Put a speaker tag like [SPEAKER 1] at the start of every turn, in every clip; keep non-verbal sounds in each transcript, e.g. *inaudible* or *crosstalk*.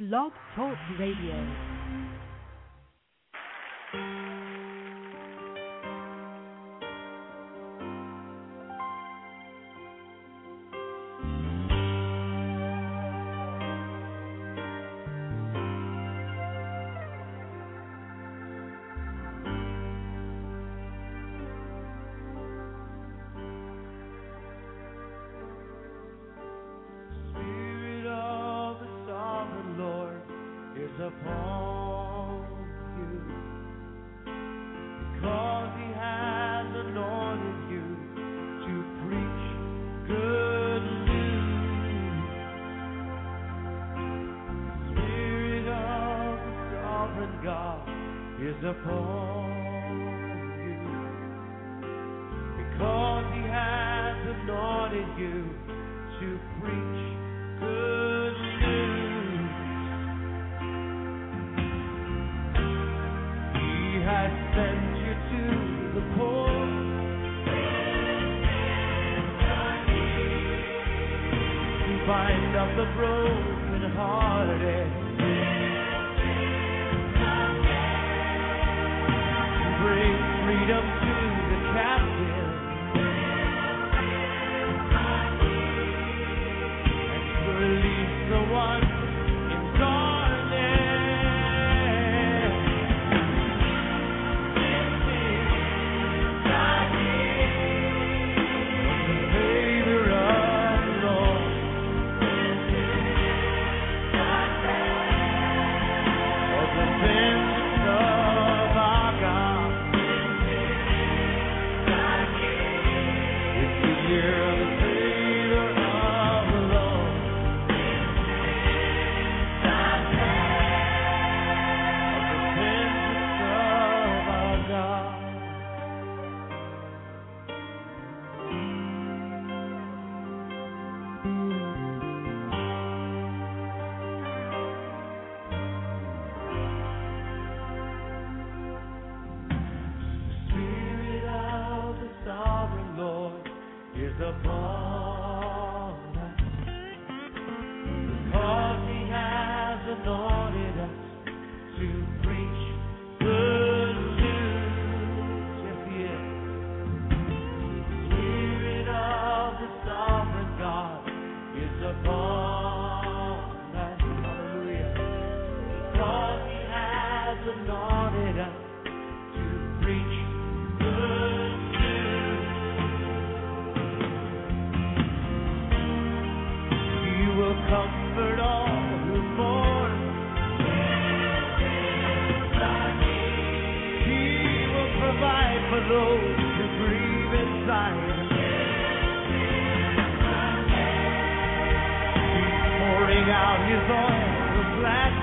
[SPEAKER 1] Blog Talk Radio.
[SPEAKER 2] out his oil
[SPEAKER 3] black.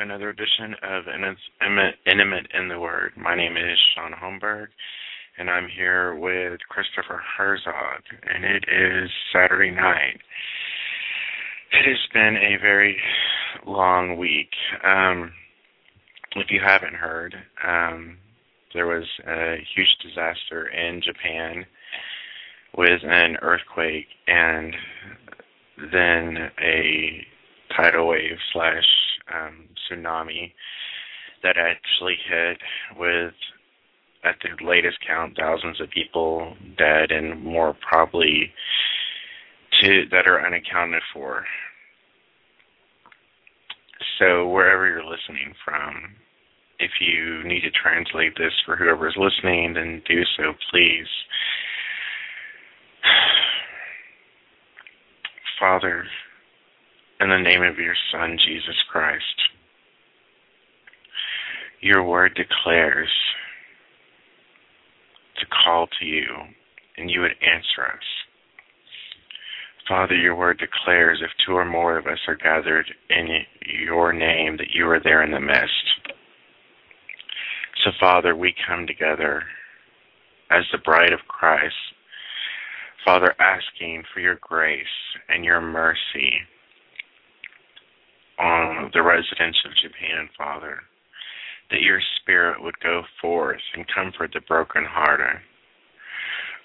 [SPEAKER 3] Another edition of Intimate in the Word. My name is Shaun Holmberg, and I'm here with Christopher Herzog, and it is Saturday night. It has been a very long week. Um, if you haven't heard, um, there was a huge disaster in Japan with an earthquake and then a tidal wave slash um, tsunami that actually hit with, at the latest count, thousands of people dead and more probably to, that are unaccounted for. So wherever you're listening from, if you need to translate this for whoever is listening, then do so, please. *sighs* Father, in the name of your Son, Jesus Christ. Your word declares to call to you, and you would answer us. Father, your word declares if two or more of us are gathered in your name, that you are there in the midst. So, Father, we come together as the bride of Christ. Father, asking for your grace and your mercy on the residents of Japan, Father, that your Spirit would go forth and comfort the brokenhearted.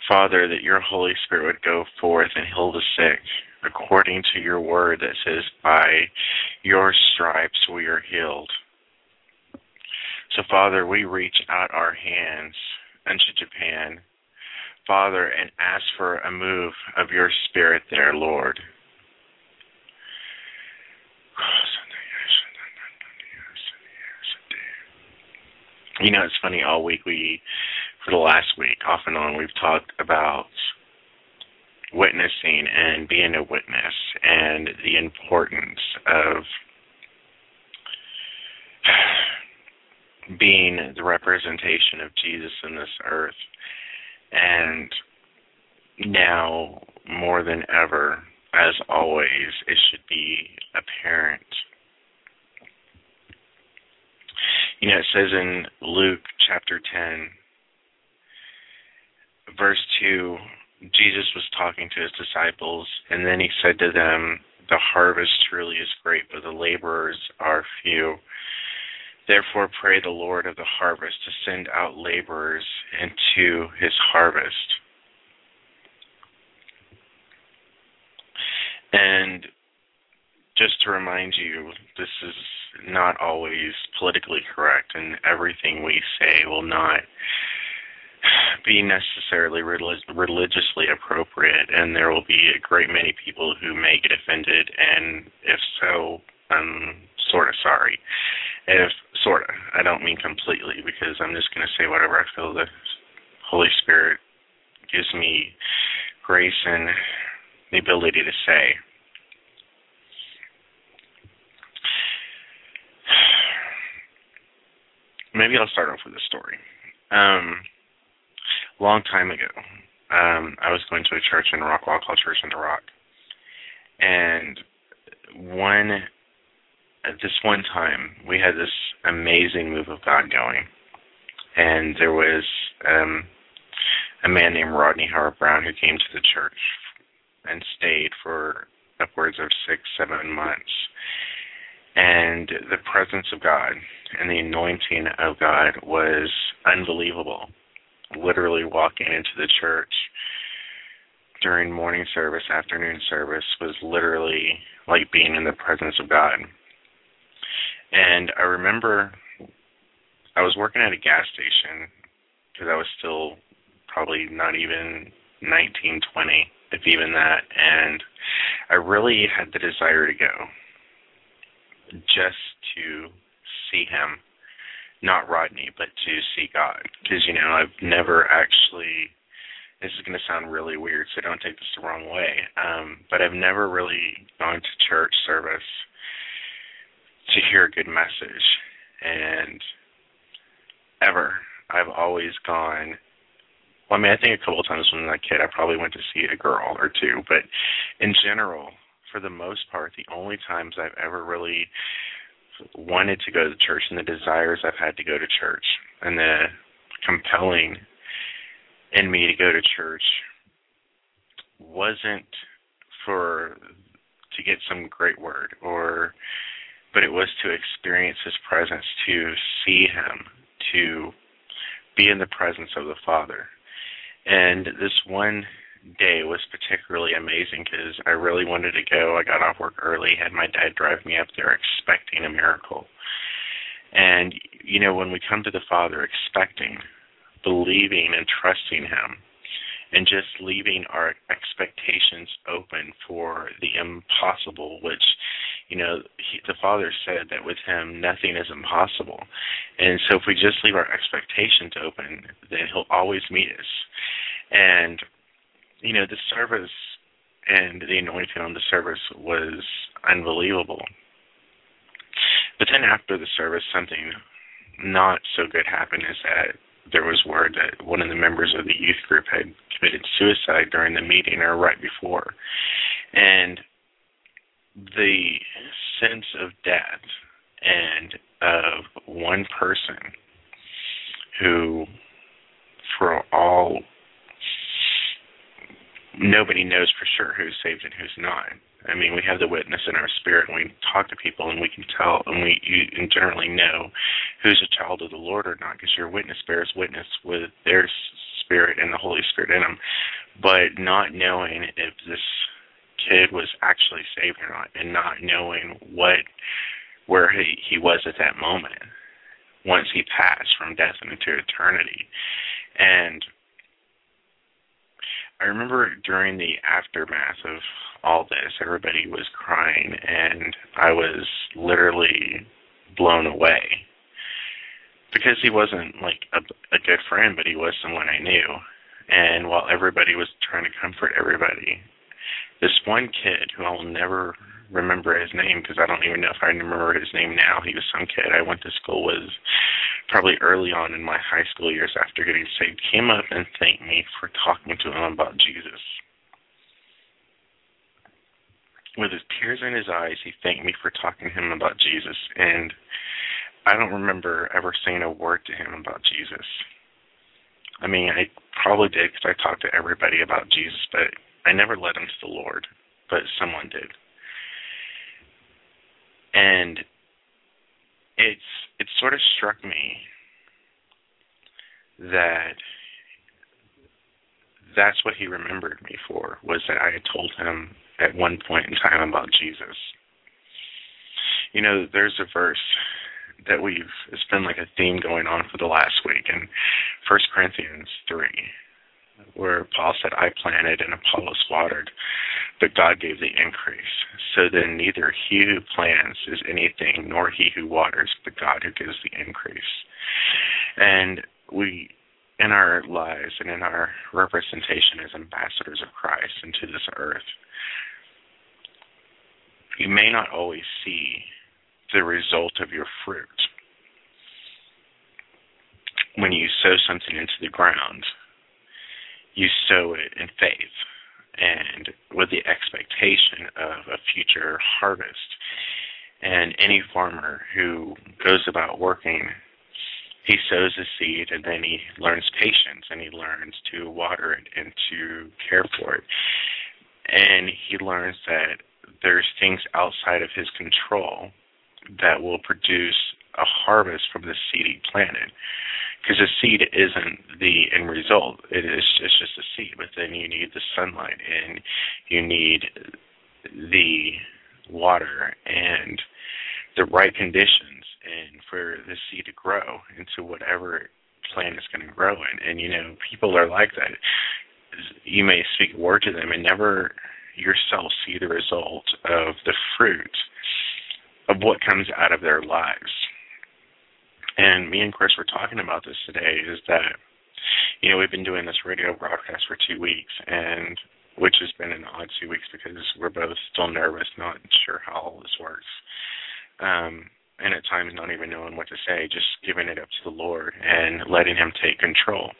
[SPEAKER 3] Father, that your Holy Spirit would go forth and heal the sick, according to your word that says, By your stripes we are healed. So, Father, we reach out our hands unto Japan, Father, and ask for a move of your Spirit there, Lord. You know, it's funny. All week we, for the last week, off and on, we've talked about witnessing and being a witness and the importance of being the representation of Jesus in this earth. And now, more than ever, as always, it should be apparent you know, it says in Luke chapter 10, verse 2, Jesus was talking to his disciples, and then he said to them, The harvest truly is great, but the laborers are few. Therefore, pray the Lord of the harvest to send out laborers into his harvest. And just to remind you, this is not always politically correct, and everything we say will not be necessarily religiously appropriate, and there will be a great many people who may get offended, and if so, I'm sort of sorry. If sort of, I don't mean completely, because I'm just going to say whatever I feel the Holy Spirit gives me grace and the ability to say. *sighs* maybe I'll start off with a story. Um, long time ago, um, I was going to a church in Rockwall called Church in the Rock, and one at this one time we had this amazing move of God going, and there was um, a man named Rodney Howard Browne who came to the church and stayed for upwards of six, seven months and the presence of God and the anointing of God was unbelievable. Literally walking into the church during morning service, afternoon service was literally like being in the presence of God. And I remember I was working at a gas station because I was still probably not even 19, 20, if even that. And I really had the desire to go just to see him, not Rodney, but to see God. Because, you know, I've never actually, this is going to sound really weird, so don't take this the wrong way, um, but I've never really gone to church service to hear a good message. And ever. I've always gone well, I mean, I think a couple of times when I was a kid, I probably went to see a girl or two, but in general, for the most part, the only times I've ever really wanted to go to church and the desires I've had to go to church and the compelling in me to go to church wasn't for to get some great word or but it was to experience his presence to see him to be in the presence of the father and this one day was particularly amazing because I really wanted to go. I got off work early, had my dad drive me up there expecting a miracle. And, you know, when we come to the Father expecting, believing, and trusting Him, and just leaving our expectations open for the impossible, which, you know, he, the Father said that with Him nothing is impossible. And so if we just leave our expectations open, then He'll always meet us. And, you know, the service and the anointing on the service was unbelievable. But then after the service, something not so good happened is that there was word that one of the members of the youth group had committed suicide during the meeting or right before. And the sense of death and of one person who, for all, nobody knows for sure who's saved and who's not. I mean, we have the witness in our spirit, and we talk to people, and we can tell, and we you, generally know who's a child of the Lord or not, because your witness bears witness with their spirit and the Holy Spirit in them. But not knowing if this kid was actually saved or not, and not knowing what where he he was at that moment once he passed from death into eternity, and I remember during the aftermath of all this, everybody was crying, and I was literally blown away because he wasn't like a, a good friend, but he was someone I knew. And while everybody was trying to comfort everybody, this one kid who I'll never remember his name because I don't even know if I remember his name now. He was some kid I went to school with probably early on in my high school years after getting saved, came up and thanked me for talking to him about Jesus. With his tears in his eyes, he thanked me for talking to him about Jesus. And I don't remember ever saying a word to him about Jesus. I mean, I probably did because I talked to everybody about Jesus, but I never led him to the Lord, but someone did. And it's it sort of struck me that that's what he remembered me for was that I had told him at one point in time about Jesus. You know, there's a verse that we've it's been like a theme going on for the last week in First Corinthians three, where Paul said, I planted and Apollos watered, but God gave the increase. So then neither he who plants is anything, nor he who waters, but God who gives the increase. And we, in our lives and in our representation as ambassadors of Christ into this earth, you may not always see the result of your fruit. When you sow something into the ground, you sow it in faith and with the expectation of a future harvest. And any farmer who goes about working, he sows a seed and then he learns patience and he learns to water it and to care for it. And he learns that there's things outside of his control that will produce a harvest from the seed he planted because the seed isn't the end result. It is it's just a seed, but then you need the sunlight and you need the water and the right conditions and for the seed to grow into whatever plant it's going to grow in. And you know, people are like that. You may speak a word to them and never yourself see the result of the fruit of what comes out of their lives and me and Chris were talking about this today is that, you know, we've been doing this radio broadcast for two weeks, and which has been an odd two weeks because we're both still nervous, not sure how all this works. Um, and at times not even knowing what to say, just giving it up to the Lord and letting Him take control.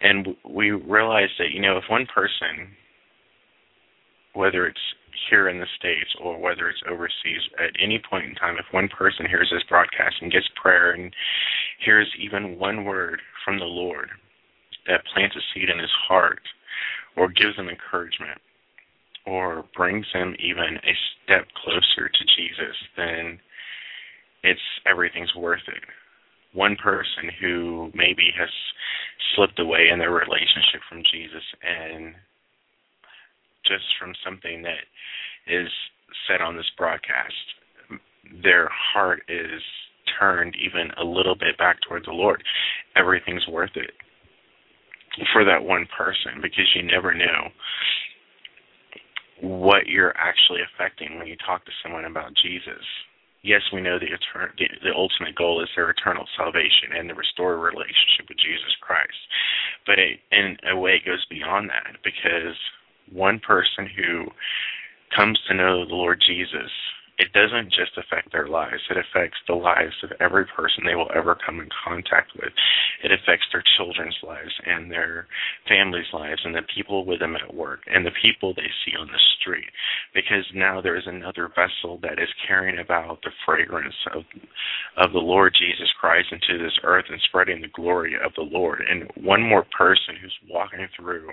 [SPEAKER 3] And we realized that, you know, if one person, whether it's here in the States or whether it's overseas, at any point in time, if one person hears this broadcast and gets prayer and hears even one word from the Lord that plants a seed in his heart or gives him encouragement or brings him even a step closer to Jesus, then it's everything's worth it. One person who maybe has slipped away in their relationship from Jesus and just from something that is said on this broadcast, their heart is turned even a little bit back toward the Lord, everything's worth it for that one person because you never know what you're actually affecting when you talk to someone about Jesus. Yes, we know the, etern- the the ultimate goal is their eternal salvation and the restored relationship with Jesus Christ. But it, in a way, it goes beyond that because one person who comes to know the Lord Jesus it doesn't just affect their lives, it affects the lives of every person they will ever come in contact with. It affects their children's lives and their families' lives and the people with them at work and the people they see on the street. Because now there is another vessel that is carrying about the fragrance of of the Lord Jesus Christ into this earth and spreading the glory of the Lord. And one more person who's walking through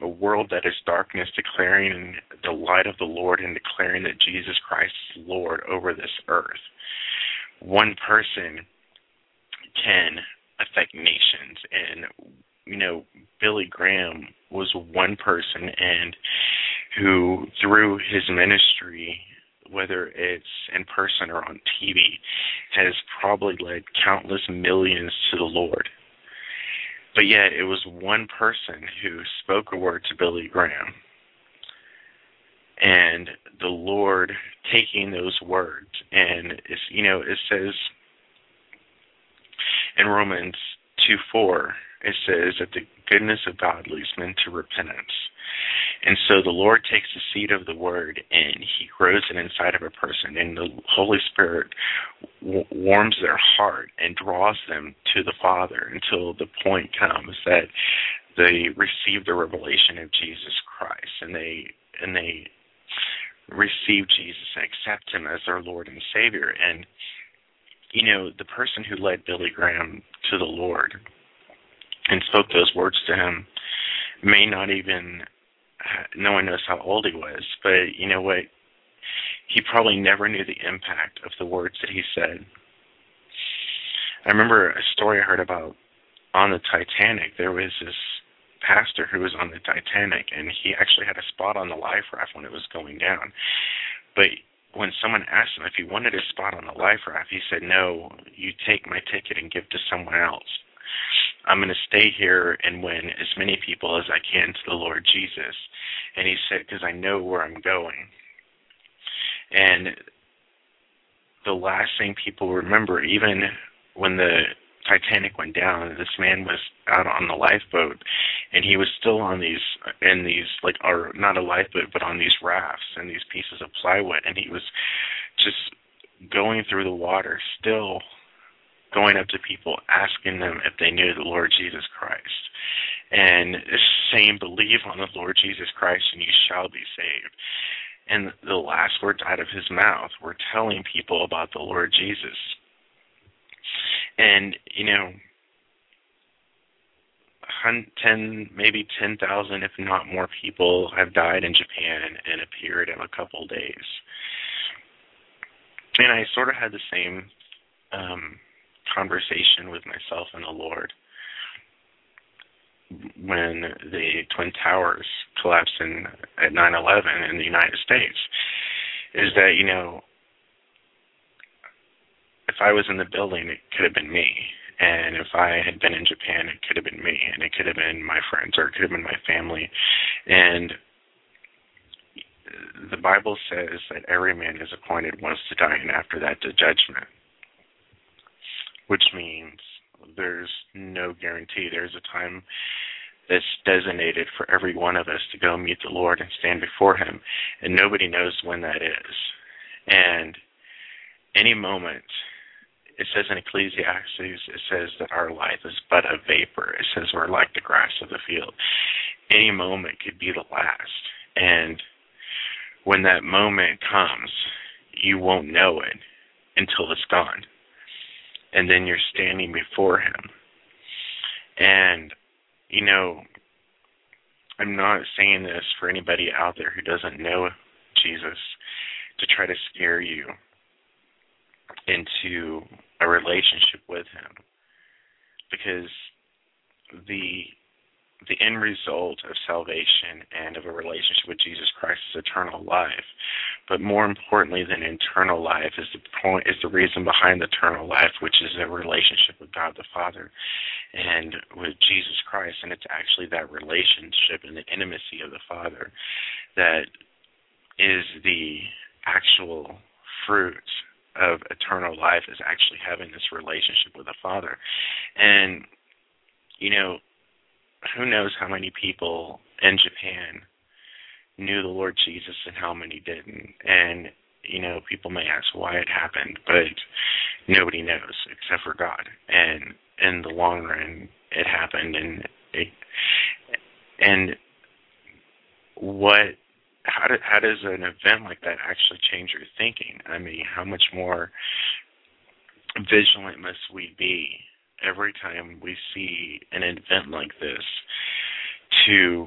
[SPEAKER 3] a world that is darkness, declaring the light of the Lord and declaring that Jesus Christ is Lord over this earth. One person can affect nations, and you know, Billy Graham was one person, and who through his ministry whether it's in person or on TV, has probably led countless millions to the Lord. But yet it was one person who spoke a word to Billy Graham. And the Lord taking those words. And it's you know, it says in Romans two four, it says that the goodness of God leads men to repentance. And so the Lord takes the seed of the word and he grows it inside of a person, and the Holy Spirit w- warms their heart and draws them to the Father until the point comes that they receive the revelation of Jesus Christ. And they and they receive Jesus and accept him as their Lord and Savior. And you know, the person who led Billy Graham to the Lord and spoke those words to him may not even uh, no one knows how old he was, but you know what? He probably never knew the impact of the words that he said. I remember a story I heard about on the Titanic. There was this pastor who was on the Titanic, and he actually had a spot on the life raft when it was going down. But when someone asked him if he wanted a spot on the life raft, he said, "No, you take my ticket and give to someone else." I'm going to stay here and win as many people as I can to the Lord Jesus. And he said, because I know where I'm going. And the last thing people remember, even when the Titanic went down, and this man was out on the lifeboat, and he was still on these, in these like, or not a lifeboat, but on these rafts and these pieces of plywood, and he was just going through the water, still going up to people asking them if they knew the Lord Jesus Christ. And saying, Believe on the Lord Jesus Christ and you shall be saved. And the last words out of his mouth were telling people about the Lord Jesus. And, you know, 10, maybe 10,000, if not more people have died in Japan and appeared in a period of a couple days. And I sort of had the same um, conversation with myself and the Lord when the twin towers collapsed in at 9/11 in the United States is that you know if I was in the building it could have been me and if I had been in Japan it could have been me and it could have been my friends or it could have been my family and the Bible says that every man is appointed once to die and after that to judgment which means there's no guarantee. There's a time that's designated for every one of us to go meet the Lord and stand before Him, and nobody knows when that is. And any moment, it says in Ecclesiastes, it says that our life is but a vapor. It says we're like the grass of the field. Any moment could be the last. And when that moment comes, you won't know it until it's gone. And then you're standing before Him. And, you know, I'm not saying this for anybody out there who doesn't know Jesus to try to scare you into a relationship with him because the the end result of salvation and of a relationship with Jesus Christ is eternal life. But more importantly than eternal life is the point is the reason behind eternal life, which is a relationship with God the Father and with Jesus Christ. And it's actually that relationship and the intimacy of the Father that is the actual fruit of eternal life is actually having this relationship with the Father. And you know, who knows how many people in Japan knew the Lord Jesus and how many didn't. And, you know, people may ask why it happened, but nobody knows except for God. And in the long run, it happened. And, it, and what, how, do, how does an event like that actually change your thinking? I mean, how much more vigilant must we be every time we see an event like this to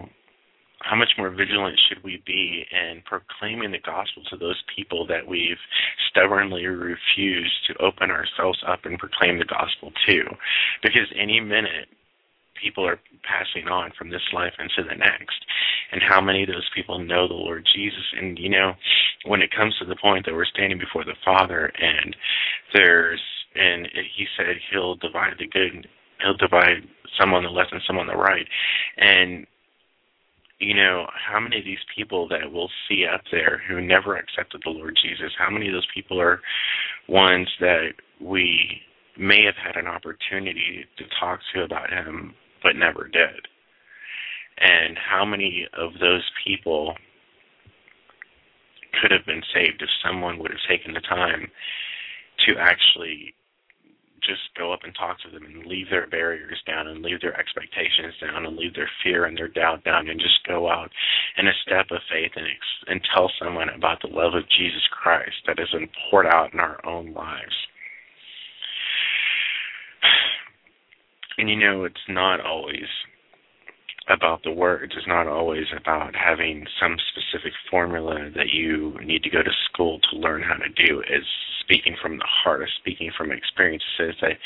[SPEAKER 3] how much more vigilant should we be in proclaiming the gospel to those people that we've stubbornly refused to open ourselves up and proclaim the gospel to? Because any minute, people are passing on from this life into the next. And how many of those people know the Lord Jesus? And, you know, when it comes to the point that we're standing before the Father and there's and he said he'll divide the good he'll divide some on the left and some on the right and you know how many of these people that we'll see up there who never accepted the lord jesus how many of those people are ones that we may have had an opportunity to talk to about him but never did and how many of those people could have been saved if someone would have taken the time to actually just go up and talk to them and leave their barriers down and leave their expectations down and leave their fear and their doubt down and just go out in a step of faith and and tell someone about the love of Jesus Christ that is poured out in our own lives. And you know, it's not always about the words. It's not always about having some specific formula that you need to go to school to learn how to do. It's speaking from the heart, speaking from experience. It says that it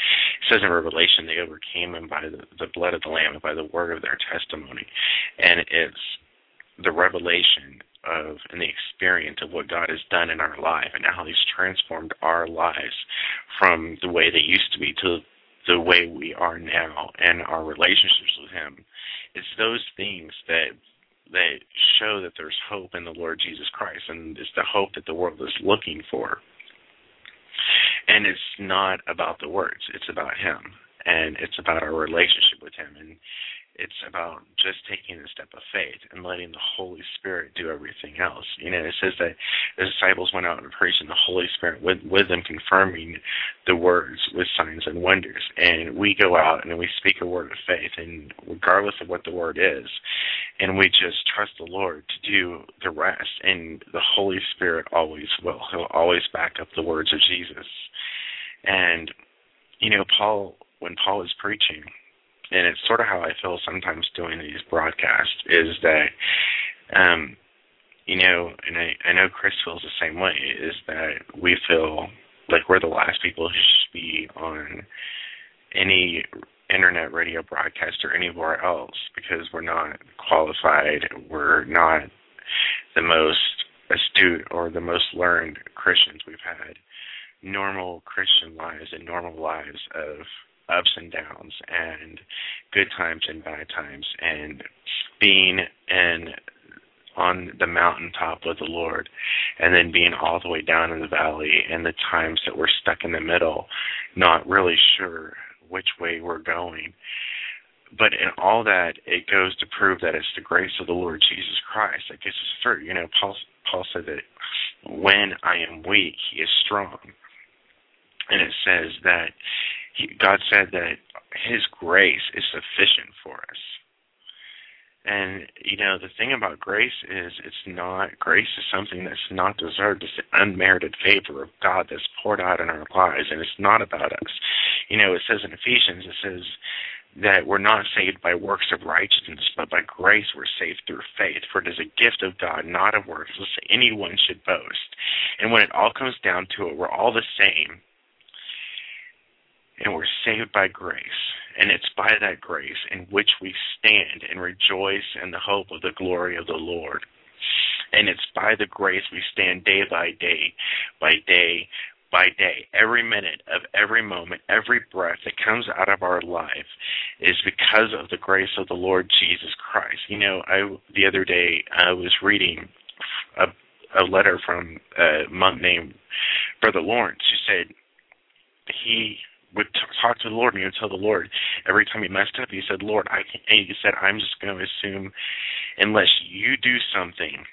[SPEAKER 3] says in Revelation they overcame him by the, the blood of the Lamb and by the word of their testimony. And it's the revelation of and the experience of what God has done in our life and how He's transformed our lives from the way they used to be to the way we are now and our relationships with Him. It's those things that that show that there's hope in the Lord Jesus Christ, and it's the hope that the world is looking for. And it's not about the words, it's about Him. And it's about our relationship with Him. And it's about just taking a step of faith and letting the Holy Spirit do everything else. You know, it says that the disciples went out and preached, and the Holy Spirit with with them confirming the words with signs and wonders. And we go out and we speak a word of faith, and regardless of what the word is, and we just trust the Lord to do the rest. And the Holy Spirit always will. He'll always back up the words of Jesus. And you know, Paul, when Paul is preaching and it's sort of how I feel sometimes doing these broadcasts is that um you know and I, I know Chris feels the same way is that we feel like we're the last people who should be on any internet radio broadcast or anywhere else because we're not qualified we're not the most astute or the most learned Christians we've had. Normal Christian lives and normal lives of ups and downs and good times and bad times and being in on the mountaintop with the Lord and then being all the way down in the valley and the times that we're stuck in the middle, not really sure which way we're going. But in all that, it goes to prove that it's the grace of the Lord Jesus Christ that gets us through. You know, Paul, Paul said that when I am weak, he is strong. And it says that God said that His grace is sufficient for us. And you know, the thing about grace is it's not grace is something that's not deserved. It's the unmerited favor of God that's poured out in our lives, and it's not about us. You know, it says in Ephesians, it says that we're not saved by works of righteousness, but by grace we're saved through faith. For it is a gift of God, not of works, lest anyone should boast. And when it all comes down to it, we're all the same, and we're saved by grace. And it's by that grace in which we stand and rejoice in the hope of the glory of the Lord. And it's by the grace we stand day by day, by day by day, every minute of every moment, every breath that comes out of our life is because of the grace of the Lord Jesus Christ. You know, I the other day I was reading a a letter from a monk named Brother Lawrence who said he would talk to the Lord and he would tell the Lord every time he messed up, he said, Lord, I can, and he said, I'm just going to assume unless you do something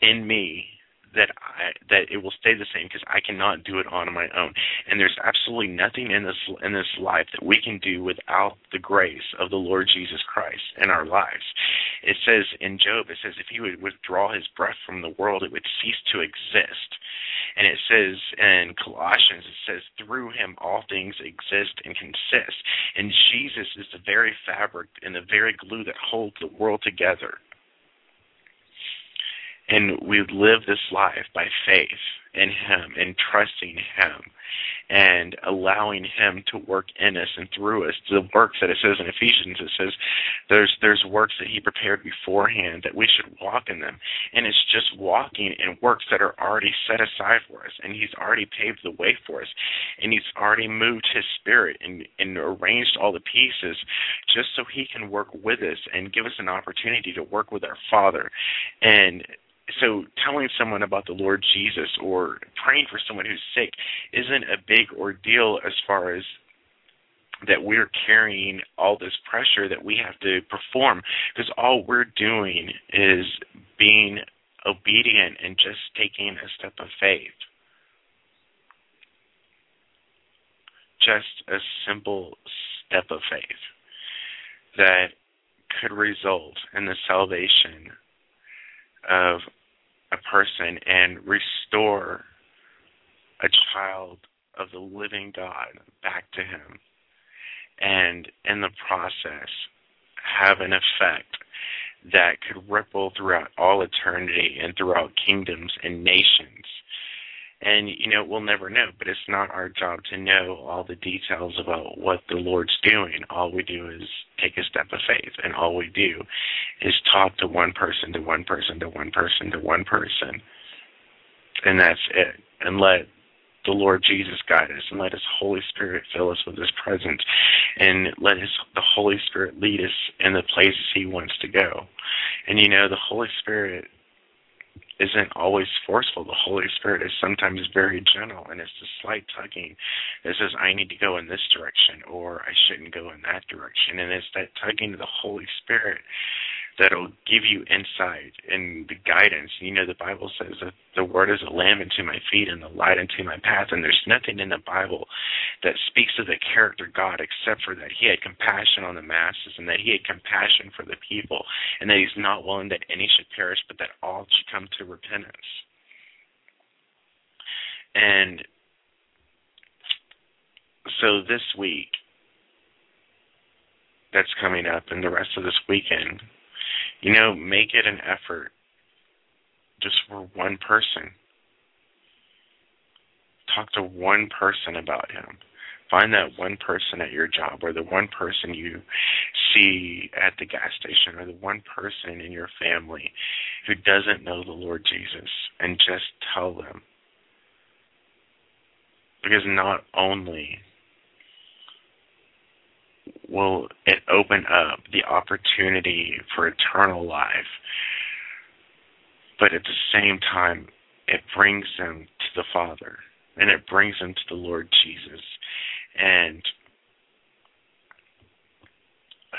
[SPEAKER 3] in me that I that it will stay the same because I cannot do it on my own. And there's absolutely nothing in this in this life that we can do without the grace of the Lord Jesus Christ in our lives. It says in Job, it says if he would withdraw his breath from the world, it would cease to exist. And it says in Colossians, it says through him all things exist and consist. And Jesus is the very fabric and the very glue that holds the world together. And we live this life by faith in Him and trusting Him and allowing Him to work in us and through us. The works that it says in Ephesians, it says there's there's works that He prepared beforehand that we should walk in them, and it's just walking in works that are already set aside for us, and He's already paved the way for us, and He's already moved His Spirit and and arranged all the pieces just so He can work with us and give us an opportunity to work with our Father, and so telling someone about the Lord Jesus or praying for someone who's sick isn't a big ordeal as far as that we're carrying all this pressure that we have to perform because all we're doing is being obedient and just taking a step of faith. Just a simple step of faith that could result in the salvation of a person and restore a child of the living God back to him. And in the process, have an effect that could ripple throughout all eternity and throughout kingdoms and nations and, you know, we'll never know, but it's not our job to know all the details about what the Lord's doing. All we do is take a step of faith, and all we do is talk to one person, to one person, to one person, to one person. And that's it. And let the Lord Jesus guide us and let His Holy Spirit fill us with His presence and let His the Holy Spirit lead us in the places He wants to go. And you know, the Holy Spirit isn't always forceful. The Holy Spirit is sometimes very gentle, and it's a slight tugging that says, I need to go in this direction, or I shouldn't go in that direction. And it's that tugging of the Holy Spirit that'll give you insight and the guidance. You know, the Bible says that the word is a lamp unto my feet and a light unto my path. And there's nothing in the Bible that speaks of the character God except for that he had compassion on the masses and that he had compassion for the people and that he's not willing that any should perish but that all should come to repentance. And so this week that's coming up and the rest of this weekend you know, make it an effort just for one person. Talk to one person about him. Find that one person at your job or the one person you see at the gas station or the one person in your family who doesn't know the Lord Jesus and just tell them. Because not only will it open up the opportunity for eternal life, but at the same time, it brings them to the Father and it brings them to the Lord Jesus. And *sighs*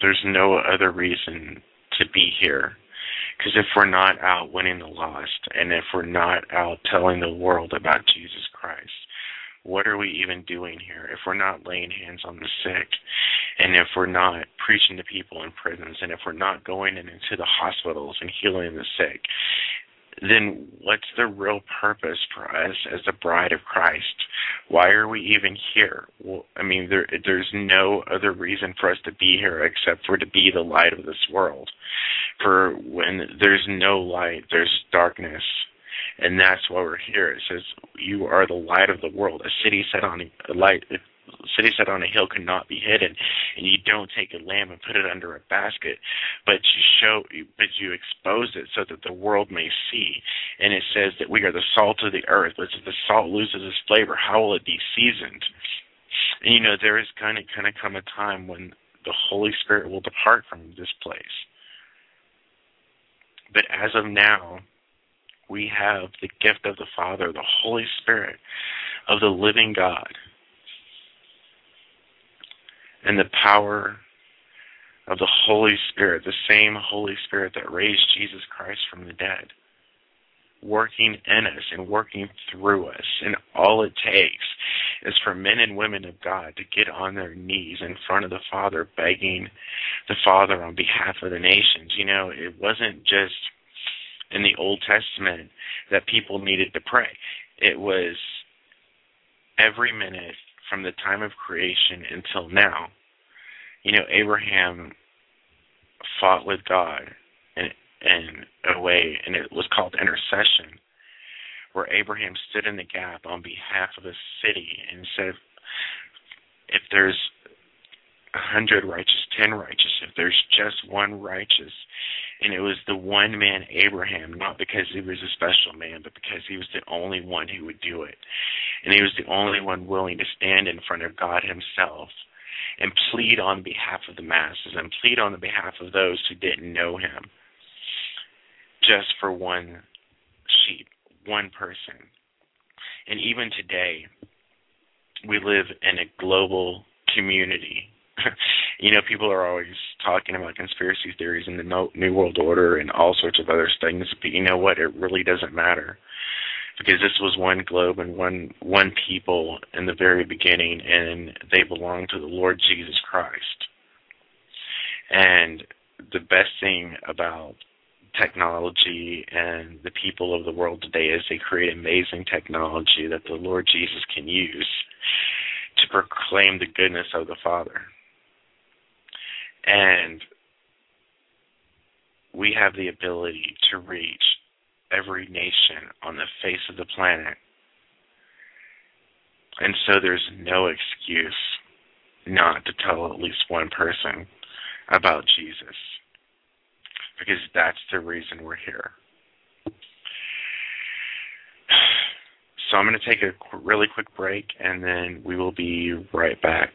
[SPEAKER 3] there's no other reason to be here. Because if we're not out winning the lost, and if we're not out telling the world about Jesus Christ, what are we even doing here if we're not laying hands on the sick and if we're not preaching to people in prisons and if we're not going in into the hospitals and healing the sick then what's the real purpose for us as the bride of Christ? Why are we even here? Well, I mean, there, there's no other reason for us to be here except for to be the light of this world. For when there's no light, there's darkness. And that's why we're here. It says, You are the light of the world. A city set on a light, city set on a hill cannot be hidden, and you don't take a lamb and put it under a basket, but you show, but you expose it so that the world may see. And it says that we are the salt of the earth. But if the salt loses its flavor, how will it be seasoned? And you know there is kind of kind of come a time when the Holy Spirit will depart from this place. But as of now, we have the gift of the Father, the Holy Spirit of the living God and the power of the Holy Spirit, the same Holy Spirit that raised Jesus Christ from the dead, working in us and working through us. And all it takes is for men and women of God to get on their knees in front of the Father, begging the Father on behalf of the nations. You know, it wasn't just in the Old Testament that people needed to pray, it was every minute from the time of creation until now. You know, Abraham fought with God in, in a way, and it was called intercession, where Abraham stood in the gap on behalf of a city and said, if there's hundred righteous, ten righteous, if there's just one righteous, and it was the one man Abraham, not because he was a special man, but because he was the only one who would do it. And he was the only one willing to stand in front of God himself and plead on behalf of the masses and plead on the behalf of those who didn't know him just for one sheep, one person. And even today, we live in a global community. *laughs* you know, people are always talking about conspiracy theories and the New World Order and all sorts of other things, but you know what? It really doesn't matter because this was one globe and one one people in the very beginning, and they belong to the Lord Jesus Christ. And the best thing about technology and the people of the world today is they create amazing technology that the Lord Jesus can use to proclaim the goodness of the Father. And we have the ability to reach every nation on the face of the planet. And so there's no excuse not to tell at least one person about Jesus. Because that's the reason we're here. So I'm going to take a really quick break and then we will be right back.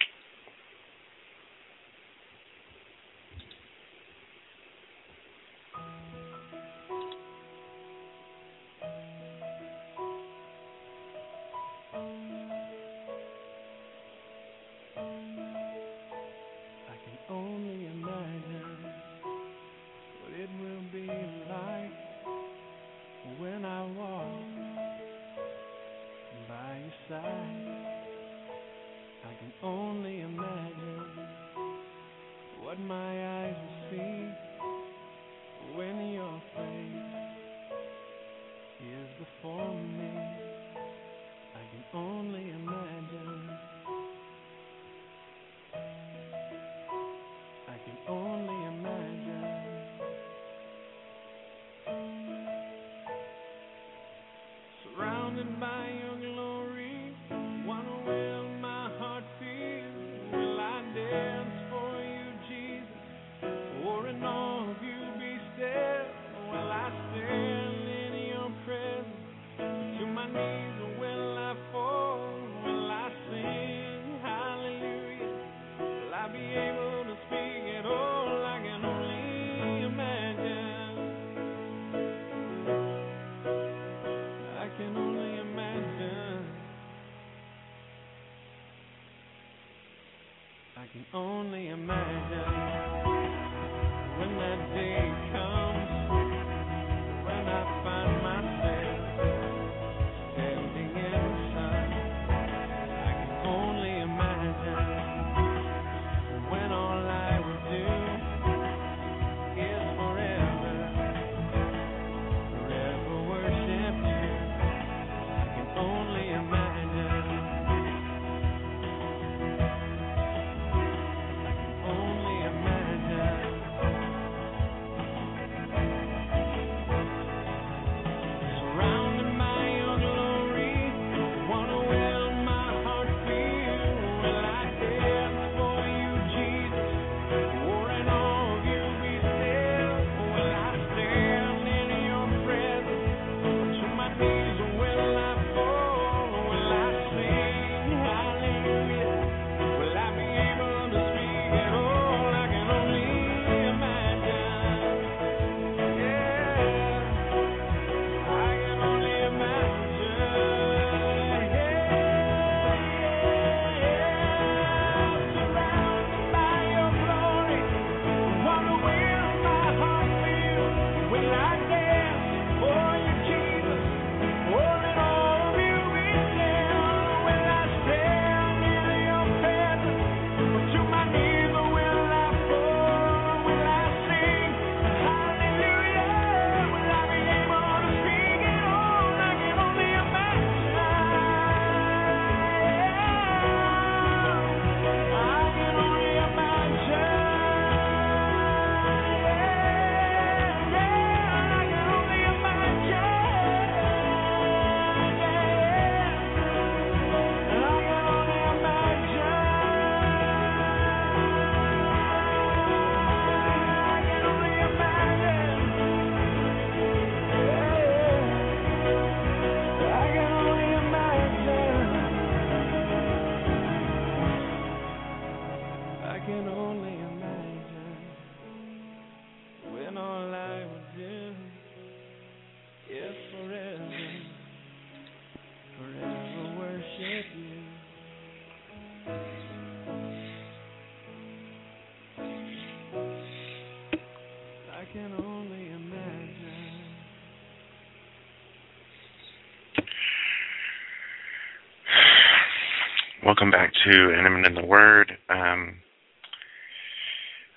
[SPEAKER 3] Welcome back to Intimate in the Word. Um,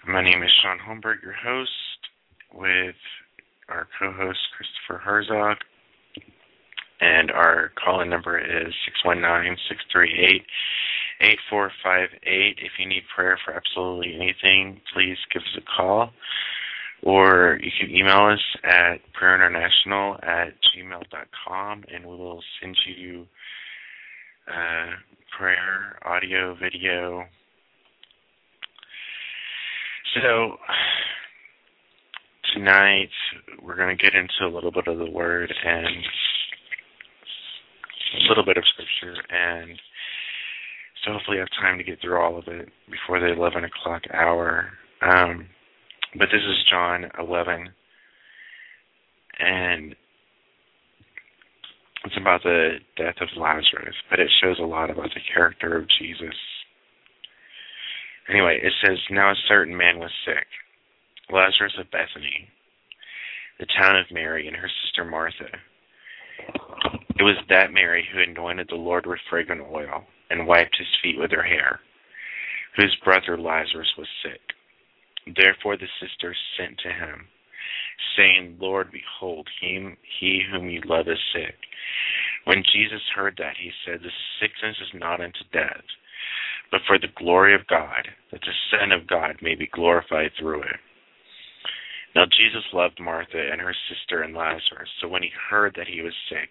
[SPEAKER 3] my name is Shaun Holmberg, your host, with our co-host Christopher Herzog, and our call-in number is six one nine six three eight eight four five eight. If you need prayer for absolutely anything, please give us a call. Or you can email us at prayerinternational at gmail.com and we will send you uh, prayer, audio, video. So tonight we're going to get into a little bit of the Word and a little bit of Scripture and so hopefully I have time to get through all of it before the 11 o'clock hour. Um, but this is John 11, and it's about the death of Lazarus, but it shows a lot about the character of Jesus. Anyway, it says, Now a certain man was sick, Lazarus of Bethany, the town of Mary and her sister Martha. It was that Mary who anointed the Lord with fragrant oil and wiped his feet with her hair, whose brother Lazarus was sick. Therefore the sisters sent to him, saying, Lord, behold, he, he whom you love is sick. When Jesus heard that, he said, The sickness is not unto death, but for the glory of God, that the Son of God may be glorified through it. Now Jesus loved Martha and her sister and Lazarus, so when he heard that he was sick,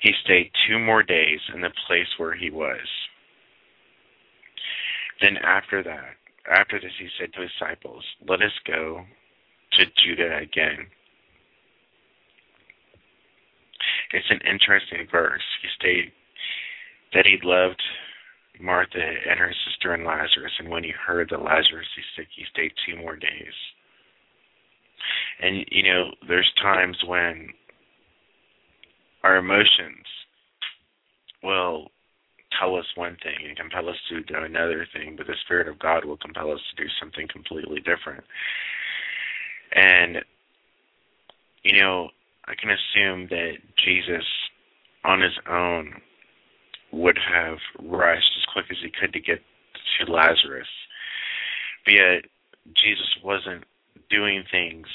[SPEAKER 3] he stayed two more days in the place where he was. Then after that, after this, he said to his disciples, Let us go to do that again. It's an interesting verse. He stated that he loved Martha and her sister and Lazarus, and when he heard that Lazarus is sick, he stayed two more days. And, you know, there's times when our emotions will tell us one thing and compel us to do another thing, but the Spirit of God will compel us to do something completely different. And, you know, I can assume that Jesus, on his own, would have rushed as quick as he could to get to Lazarus. But yet, Jesus wasn't doing things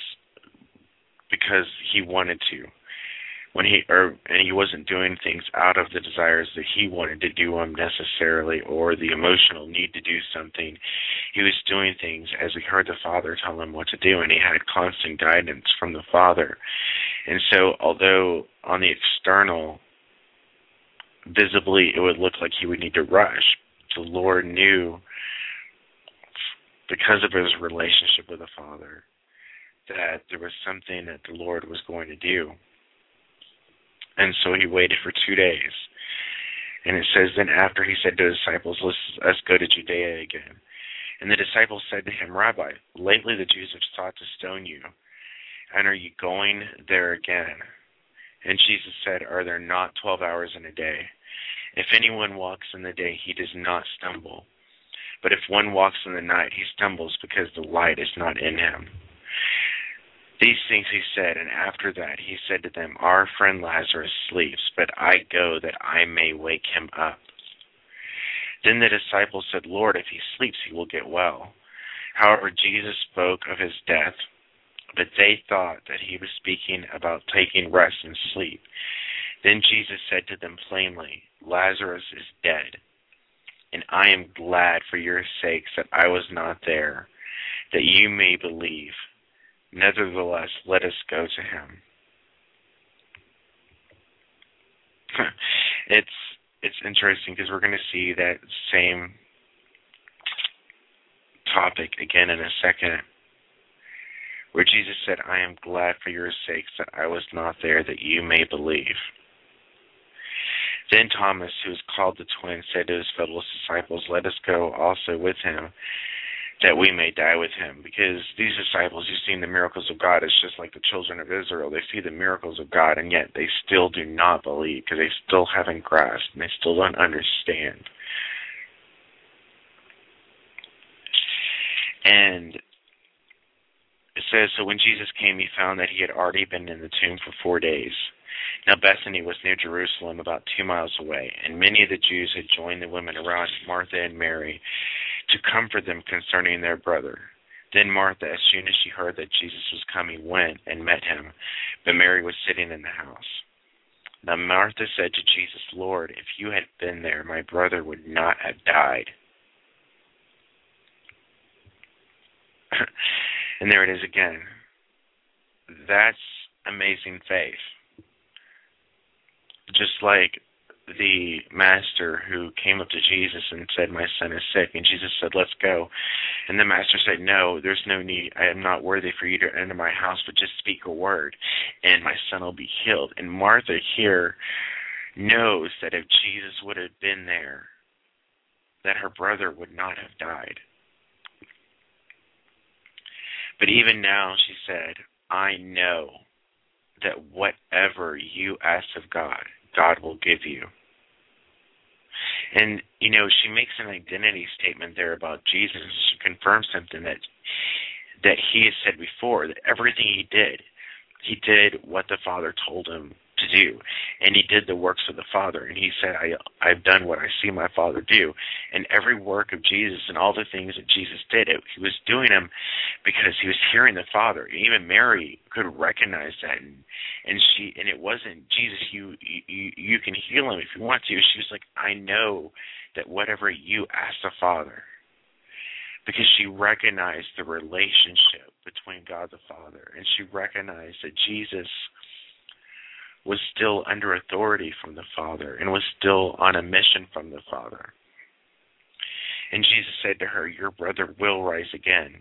[SPEAKER 3] because he wanted to when he or and he wasn't doing things out of the desires that he wanted to do them necessarily or the emotional need to do something. He was doing things as he heard the father tell him what to do and he had constant guidance from the father. And so although on the external visibly it would look like he would need to rush the lord knew because of his relationship with the father that there was something that the lord was going to do and so he waited for two days. And it says, Then after he said to his disciples, Let's, let's go to Judea again. And the disciples said to him, Rabbi, lately the Jews have sought to stone you. And are you going there again? And Jesus said, Are there not twelve hours in a day? If anyone walks in the day, he does not stumble. But if one walks in the night, he stumbles because the light is not in him. These things he said, and after that he said to them, Our friend Lazarus sleeps, but I go that I may wake him up. Then the disciples said, Lord, if he sleeps, he will get well. However, Jesus spoke of his death, but they thought that he was speaking about taking rest and sleep. Then Jesus said to them plainly, Lazarus is dead, and I am glad for your sakes that I was not there, that you may believe. Nevertheless, let us go to him. *laughs* it's it's interesting because we're going to see that same topic again in a second, where Jesus said, "I am glad for your sakes that I was not there, that you may believe." Then Thomas, who was called the twin, said to his fellow disciples, Let us go also with him, that we may die with him. Because these disciples, you've seen the miracles of God. It's just like the children of Israel. They see the miracles of God, and yet they still do not believe because they still haven't grasped and they still don't understand. And it says, So when Jesus came, he found that he had already been in the tomb for four days. Now Bethany was near Jerusalem, about two miles away, and many of the Jews had joined the women around Martha and Mary to comfort them concerning their brother. Then Martha, as soon as she heard that Jesus was coming, went and met him, but Mary was sitting in the house. Now Martha said to Jesus, Lord, if you had been there, my brother would not have died. *laughs* and there it is again. That's amazing faith. Just like the master who came up to Jesus and said, My son is sick. And Jesus said, Let's go. And the master said, No, there's no need. I am not worthy for you to enter my house, but just speak a word, and my son will be healed. And Martha here knows that if Jesus would have been there, that her brother would not have died. But even now, she said, I know that whatever you ask of God, God will give you. And you know, she makes an identity statement there about Jesus. She confirms something that that he has said before that everything he did, he did what the Father told him to do, and he did the works of the Father. And he said, "I I've done what I see my Father do." And every work of Jesus and all the things that Jesus did, it, he was doing them because he was hearing the Father. Even Mary could recognize that, and and she and it wasn't Jesus. You you you can heal him if you want to. She was like, "I know that whatever you ask the Father." Because she recognized the relationship between God the Father, and she recognized that Jesus was still under authority from the Father and was still on a mission from the Father. And Jesus said to her, Your brother will rise again.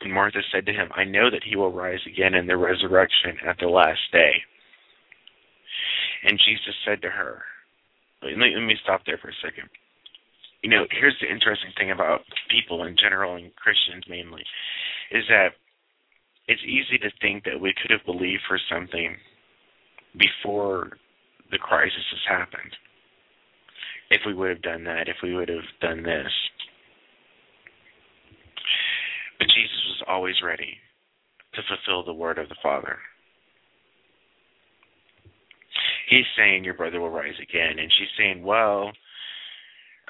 [SPEAKER 3] And Martha said to him, I know that he will rise again in the resurrection at the last day. And Jesus said to her, let me stop there for a second. You know, here's the interesting thing about people in general and Christians mainly is that it's easy to think that we could have believed for something before the crisis has happened. If we would have done that, if we would have done this. But Jesus was always ready to fulfill the word of the Father. He's saying your brother will rise again, and she's saying, well,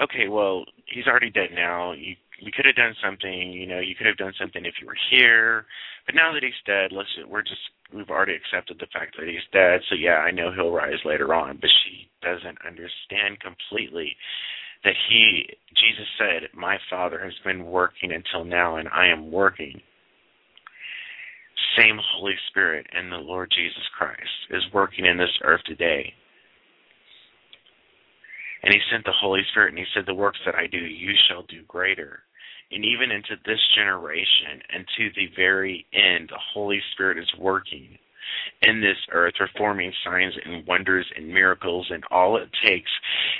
[SPEAKER 3] okay, well, he's already dead now. You could have done something, you know, you could have done something if you were here. But now that he's dead, let's we're just we've already accepted the fact that he's dead. So yeah, I know he'll rise later on, but she doesn't understand completely that he Jesus said, "My Father has been working until now and I am working." Same Holy Spirit and the Lord Jesus Christ is working in this earth today and he sent the Holy Spirit, and he said, The works that I do, you shall do greater. And even into this generation and to the very end, the Holy Spirit is working in this earth, performing signs and wonders and miracles. And all it takes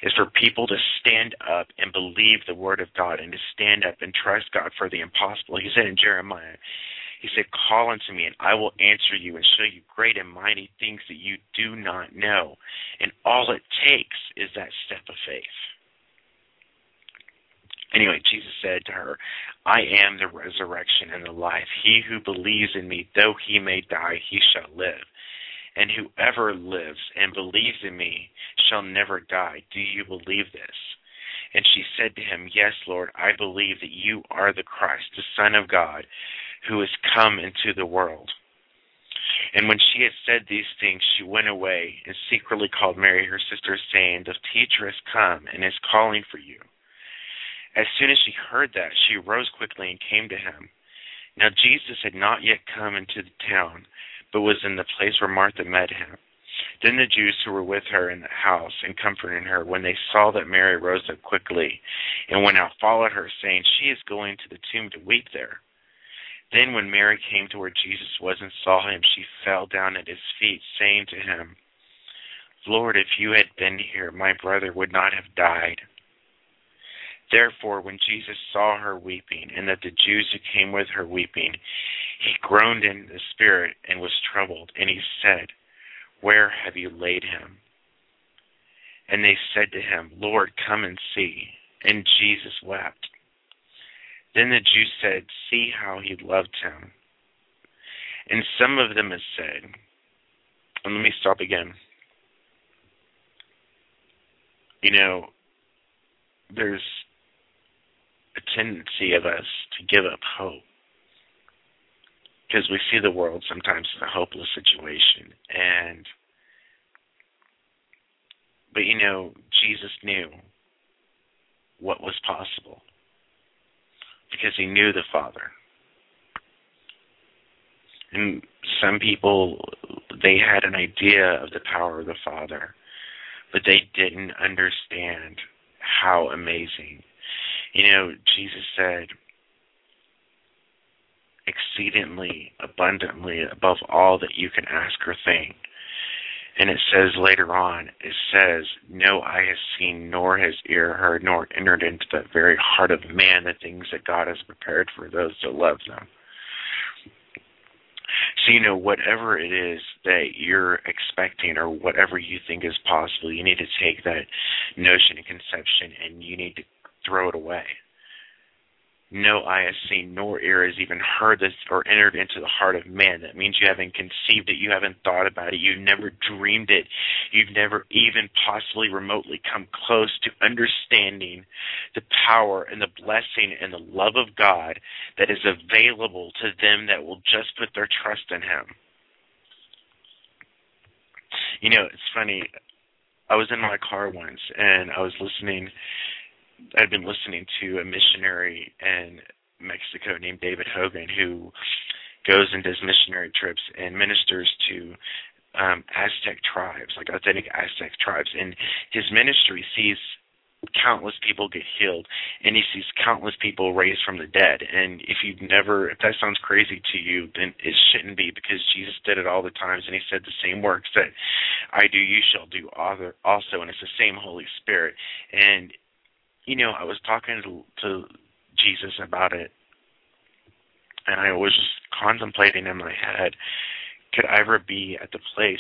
[SPEAKER 3] is for people to stand up and believe the Word of God and to stand up and trust God for the impossible. He said in Jeremiah, he said, Call unto me, and I will answer you and show you great and mighty things that you do not know. And all it takes is that step of faith. Anyway, Jesus said to her, I am the resurrection and the life. He who believes in me, though he may die, he shall live. And whoever lives and believes in me shall never die. Do you believe this? And she said to him, Yes, Lord, I believe that you are the Christ, the Son of God, who has come into the world. And when she had said these things, she went away and secretly called Mary, her sister, saying, The teacher has come and is calling for you. As soon as she heard that, she rose quickly and came to him. Now Jesus had not yet come into the town, but was in the place where Martha met him. Then the Jews who were with her in the house and comforting her, when they saw that Mary rose up quickly and went out, followed her, saying, She is going to the tomb to weep there. Then when Mary came to where Jesus was and saw him, she fell down at his feet, saying to him, Lord, if you had been here, my brother would not have died. Therefore, when Jesus saw her weeping, and that the Jews who came with her weeping, he groaned in the spirit and was troubled, and he said, Where have you laid him? And they said to him, Lord, come and see. And Jesus wept. Then the Jews said, See how he loved him. And some of them have said, and let me stop again. You know, there's a tendency of us to give up hope because we see the world sometimes as a hopeless situation and but you know Jesus knew what was possible because he knew the Father. And some people, they had an idea of the power of the Father, but they didn't understand how amazing. You know, Jesus said, exceedingly abundantly above all that you can ask or think. And it says later on, it says, No eye has seen, nor has ear heard, nor entered into the very heart of man the things that God has prepared for those that love them. So, you know, whatever it is that you're expecting or whatever you think is possible, you need to take that notion and conception and you need to throw it away no eye has seen, nor ear has even heard this or entered into the heart of man. That means you haven't conceived it, you haven't thought about it, you've never dreamed it, you've never even possibly remotely come close to understanding the power and the blessing and the love of God that is available to them that will just put their trust in Him. You know, it's funny. I was in my car once and I was listening I'd been listening to a missionary in Mexico named David Hogan who goes and does missionary trips and ministers to um, Aztec tribes, like authentic Aztec tribes. And his ministry sees countless people get healed and he sees countless people raised from the dead. And if you've never if that sounds crazy to you then it shouldn't be because jesus did it all the times and he said the same works that i do you shall do also. And it's the same holy spirit. And you know, I was talking to, to Jesus about it, and I was just contemplating in my head, could I ever be at the place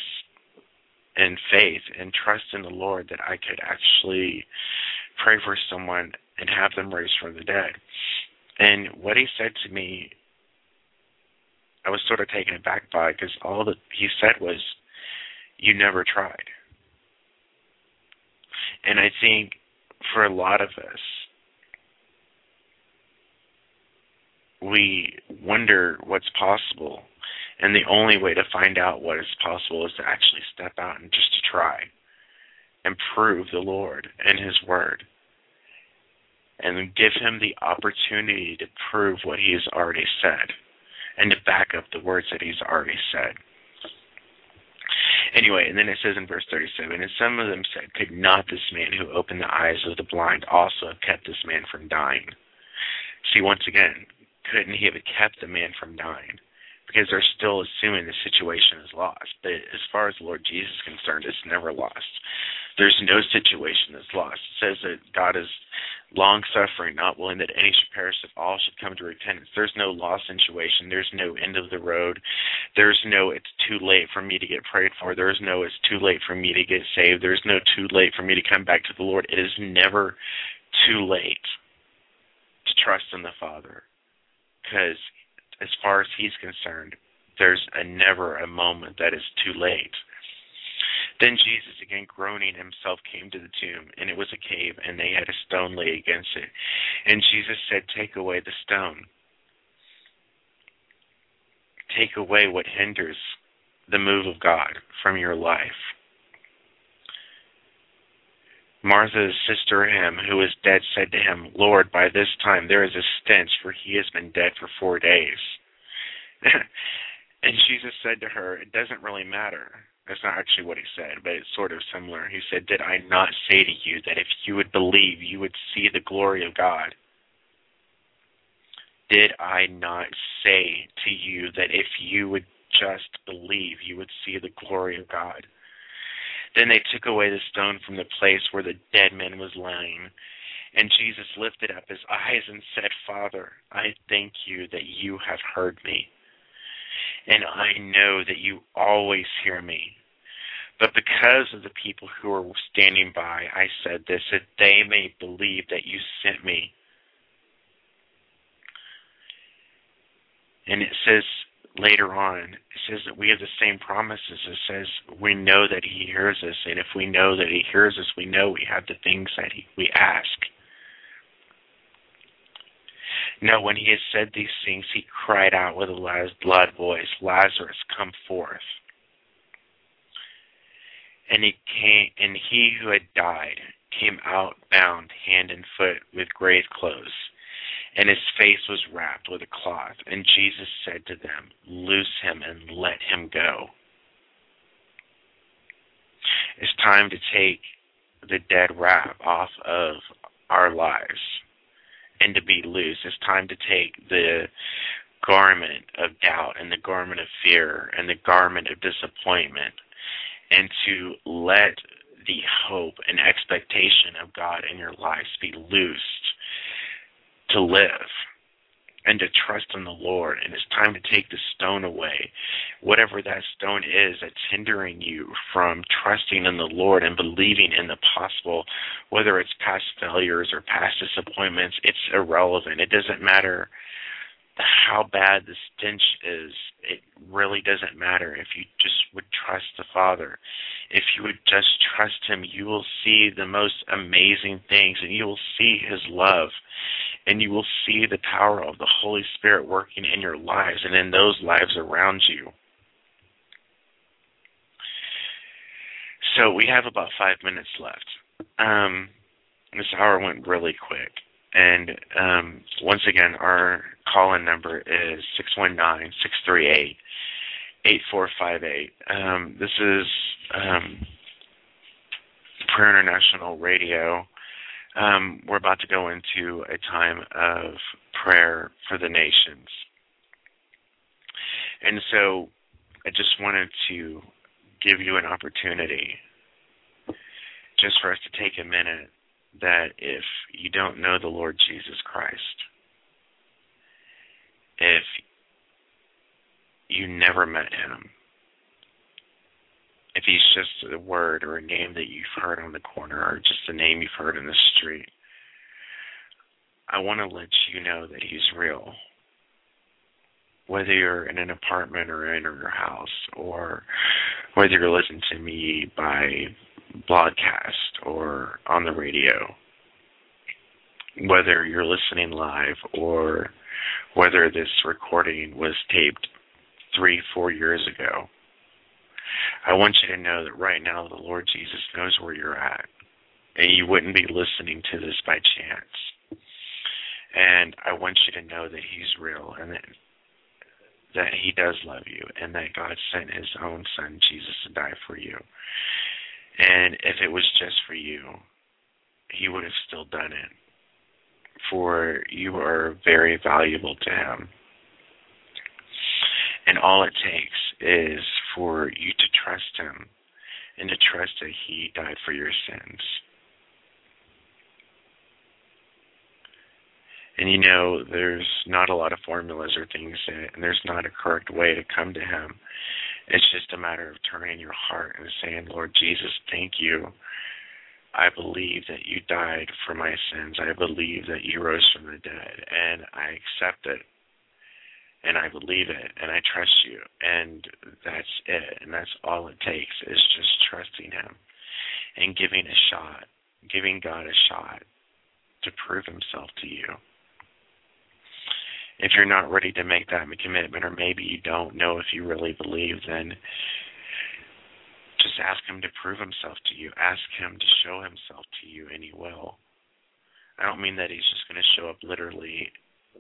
[SPEAKER 3] in faith and trust in the Lord that I could actually pray for someone and have them raised from the dead? And what he said to me, I was sort of taken aback by because all that he said was, "You never tried." And I think for a lot of us, we wonder what's possible. And the only way to find out what is possible is to actually step out and just to try and prove the Lord and His Word. And give Him the opportunity to prove what He has already said and to back up the words that He's already said. Anyway, and then it says in verse 37, and some of them said, Could not this man who opened the eyes of the blind also have kept this man from dying? See, once again, couldn't he have kept the man from dying? Because they're still assuming the situation is lost. But as far as the Lord Jesus is concerned, it's never lost. There's no situation that's lost. It says that God is long suffering, not willing that any should perish, if all should come to repentance. There's no lost situation. There's no end of the road. There's no it's too late for me to get prayed for. There's no it's too late for me to get saved. There's no too late for me to come back to the Lord. It is never too late to trust in the Father. Because as far as He's concerned, there's a never a moment that is too late. Then Jesus, again groaning himself, came to the tomb, and it was a cave, and they had a stone laid against it. And Jesus said, Take away the stone. Take away what hinders the move of God from your life. Martha's sister, him who was dead, said to him, Lord, by this time there is a stench, for he has been dead for four days. *laughs* and Jesus said to her, It doesn't really matter that's not actually what he said, but it's sort of similar. He said, Did I not say to you that if you would believe, you would see the glory of God? Did I not say to you that if you would just believe, you would see the glory of God? Then they took away the stone from the place where the dead man was lying. And Jesus lifted up his eyes and said, Father, I thank you that you have heard me and I know that you always hear me. But because of the people who are standing by, I said this, that they may believe that you sent me. And it says, later on, it says that we have the same promises. It says we know that He hears us, and if we know that He hears us, we know we have the things that he, we ask. Now, when He had said these things, He cried out with a loud voice, Lazarus, come forth. And he came, and he who had died came out bound hand and foot with grave clothes and his face was wrapped with a cloth. And Jesus said to them, Loose him and let him go. It's time to take the dead wrap off of our lives and to be loose. It's time to take the garment of doubt and the garment of fear and the garment of disappointment and to let the hope and expectation of God in your lives be loosed to live and to trust in the Lord. And it's time to take the stone away, whatever that stone is that's hindering you from trusting in the Lord and believing in the possible, whether it's past failures or past disappointments, it's irrelevant. It doesn't matter how bad the stench is. It really doesn't matter if you just would trust the Father. If you would just trust Him, you will see the most amazing things and you will see His love and you will see the power of the Holy Spirit working in your lives and in those lives around you. So we have about five minutes left. Um, this hour went really quick. And um, once again, our call in number is 619 638 8458. Um, this is um, Prayer International Radio um, we're about to go into a time of prayer for the nations. And so I just wanted to give you an opportunity just for us to take a minute that if you don't know the Lord Jesus Christ, if you never met him, if he's just a word or a name that you've heard on the corner or just a name you've heard in the street, I want to let you know that he's real. Whether you're in an apartment or in your house, or whether you're listening to me by broadcast or on the radio, whether you're listening live or whether this recording was taped three, four years ago, I want you to know that right now the Lord Jesus knows where you're at. And you wouldn't be listening to this by chance. And I want you to know that He's real and that that He does love you and that God sent His own Son, Jesus, to die for you. And if it was just for you, He would have still done it. For you are very valuable to Him. And all it takes is for you to trust Him and to trust that He died for your sins. And you know, there's not a lot of formulas or things, and there's not a correct way to come to Him. It's just a matter of turning your heart and saying, Lord Jesus, thank you. I believe that you died for my sins. I believe that you rose from the dead, and I accept it and I believe it and I trust you and that's it and that's all it takes is just trusting him and giving a shot giving God a shot to prove himself to you if you're not ready to make that commitment or maybe you don't know if you really believe then just ask him to prove himself to you ask him to show himself to you and he will I don't mean that he's just going to show up literally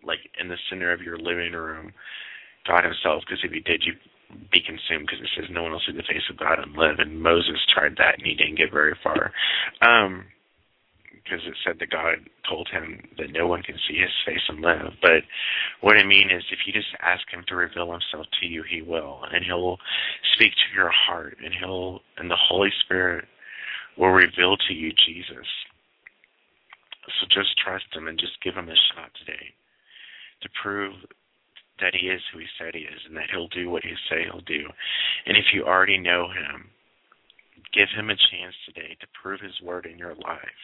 [SPEAKER 3] like in the center of your living room, God Himself, because if He did, you'd be consumed. Because it says no one will see the face of God and live. And Moses tried that, and he didn't get very far. Um, because it said that God told him that no one can see his face and live. But what I mean is, if you just ask him to reveal himself to you, he will, and he'll speak to your heart, and he'll, and the Holy Spirit will reveal to you Jesus. So just trust him and just give him a shot today to prove that he is who he said he is and that he'll do what he say he'll do. And if you already know him, give him a chance today to prove his word in your life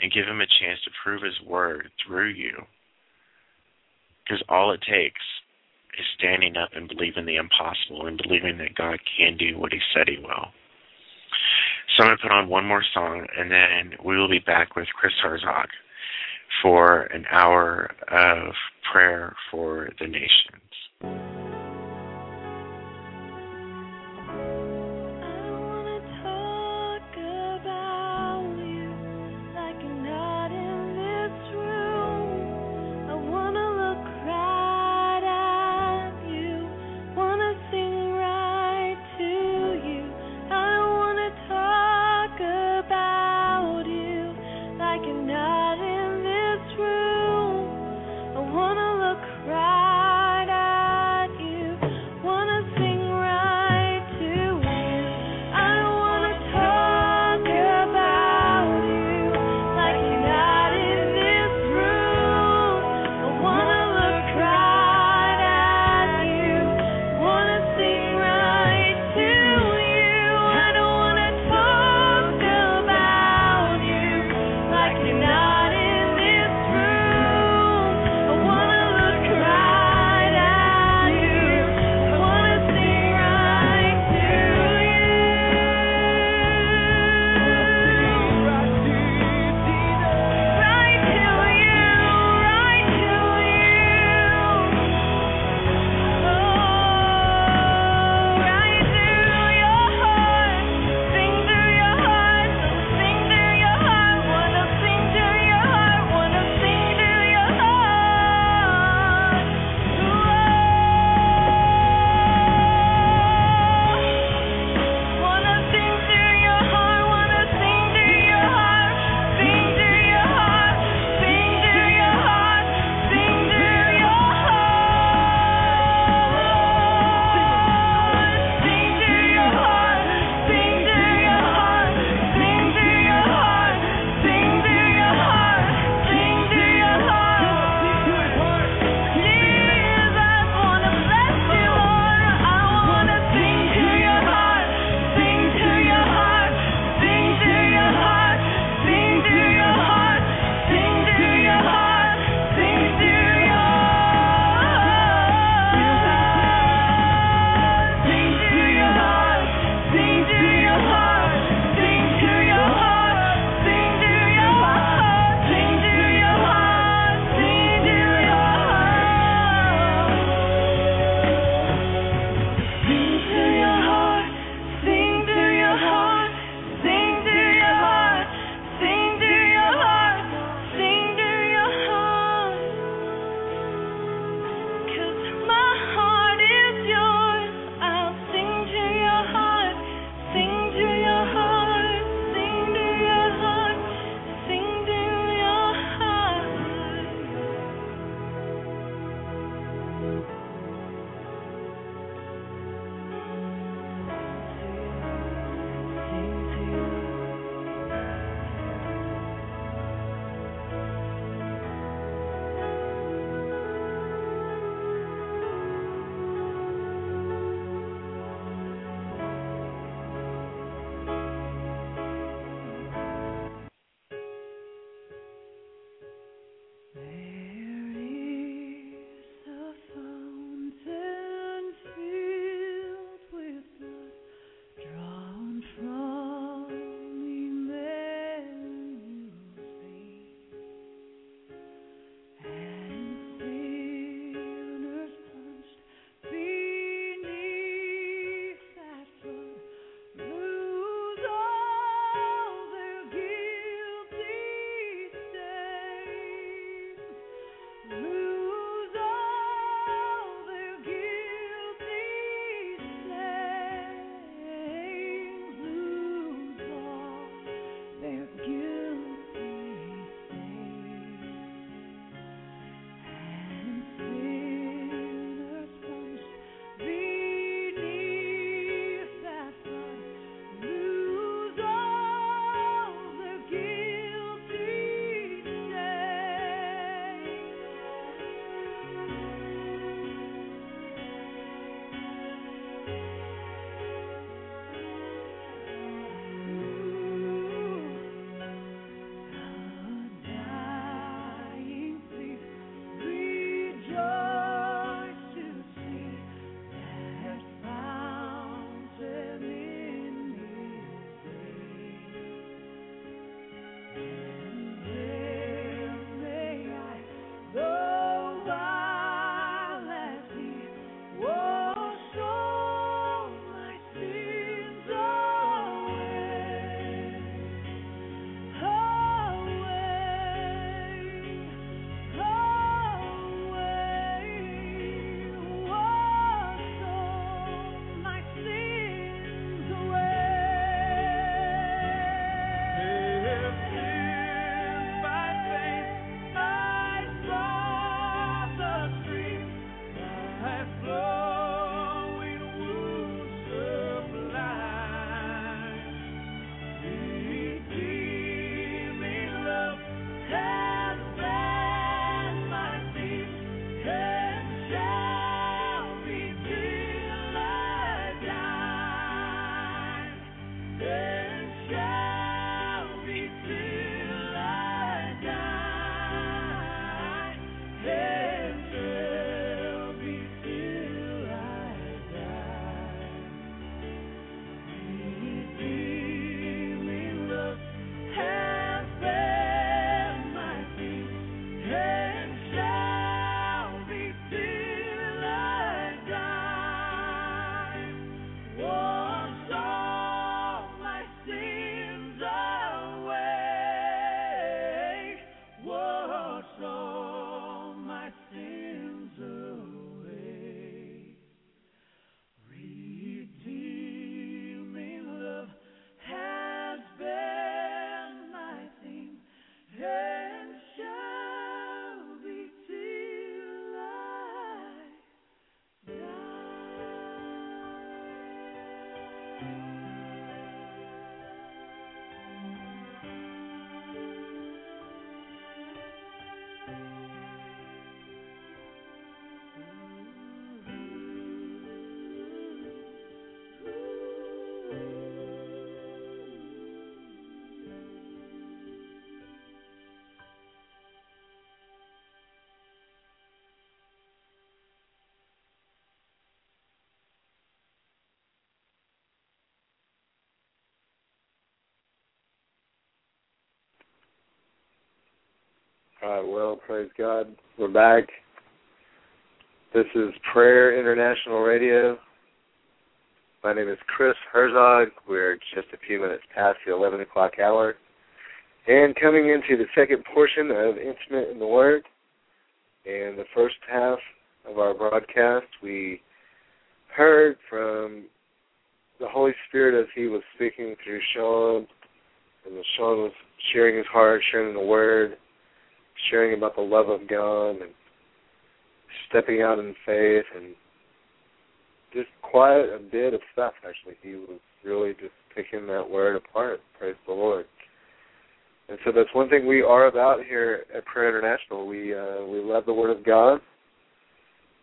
[SPEAKER 3] and give him a chance to prove his word through you. Because all it takes
[SPEAKER 4] is standing up and believing the impossible and believing that God can do what He said He will. So I'm going to put on one more song, and then we will be back with Chris Herzog for an hour of prayer for the nations.
[SPEAKER 5] All right, well, praise God. We're back. This is Prayer International Radio. My name is Chris Herzog. We're just a few minutes past the 11 o'clock hour. And coming into the second portion of Intimate in the Word. And the first half of our broadcast, we heard from the Holy Spirit as he was speaking through Shaun. And Shaun was sharing his heart, sharing the Word sharing about the love of God and stepping out in faith and just quite a bit of stuff actually. He was really just picking that word apart. Praise the Lord. And so that's one thing we are about here at Prayer International. We uh, we love the Word of God,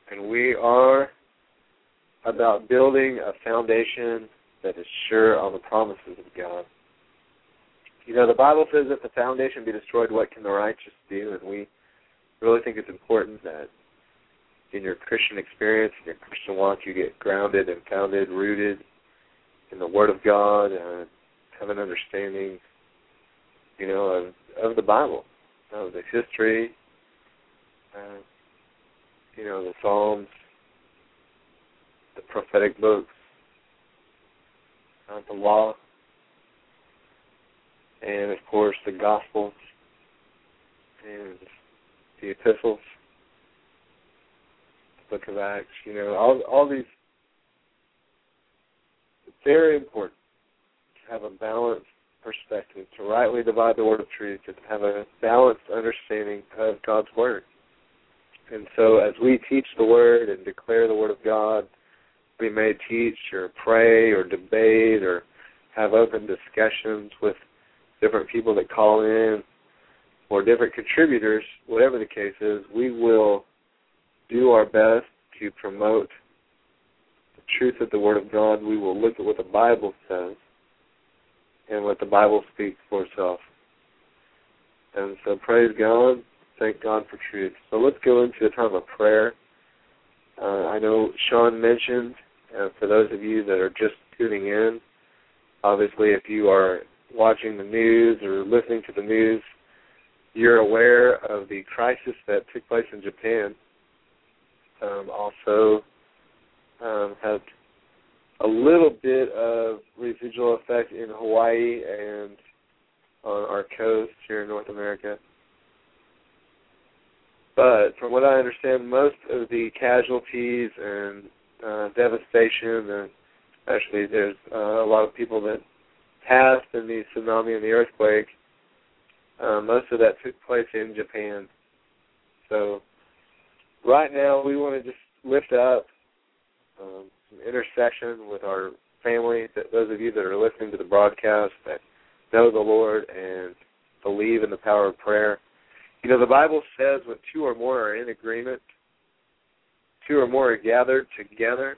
[SPEAKER 5] and we are about building a foundation that is sure on the promises of God. You know, the Bible says if the foundation be destroyed, what can the righteous do? And we really think it's important that in your Christian experience, in your Christian walk, you get grounded and founded, rooted in the Word of God, and have an understanding, you know, of of the Bible, of the history, uh, you know, the Psalms, the prophetic books, uh, the law, and of course the Gospels and the epistles, the Book of Acts. You know, all all these very important to have a balanced perspective, to rightly divide the word of truth, to have a balanced understanding of God's word. And so, as we teach the word and declare the word of God, we may teach or pray or debate or have open discussions with different people that call in or different contributors, whatever the case is, we will do our best to promote the truth of the Word of God. We will look at what the Bible says and what the Bible speaks for itself. And so praise God. Thank God for truth. So let's go into a time of prayer. Uh, I know Shaun mentioned, uh, for those of you that are just tuning in, obviously if you are watching the news or listening to the news, you're aware of the crisis that took place in Japan. Um, also, um, had a little bit of residual effect in Hawaii and on our coast here in North America. But from what I understand, most of the casualties and uh, devastation, and actually there's uh, a lot of people that passed in the tsunami and the earthquake, uh, most of that took place in Japan. So right now we want to just lift up um, some intercession with our family, that those of you that are listening to the broadcast that know the Lord and believe in the power of prayer. You know, the Bible says when two or more are in agreement, two or more are gathered together,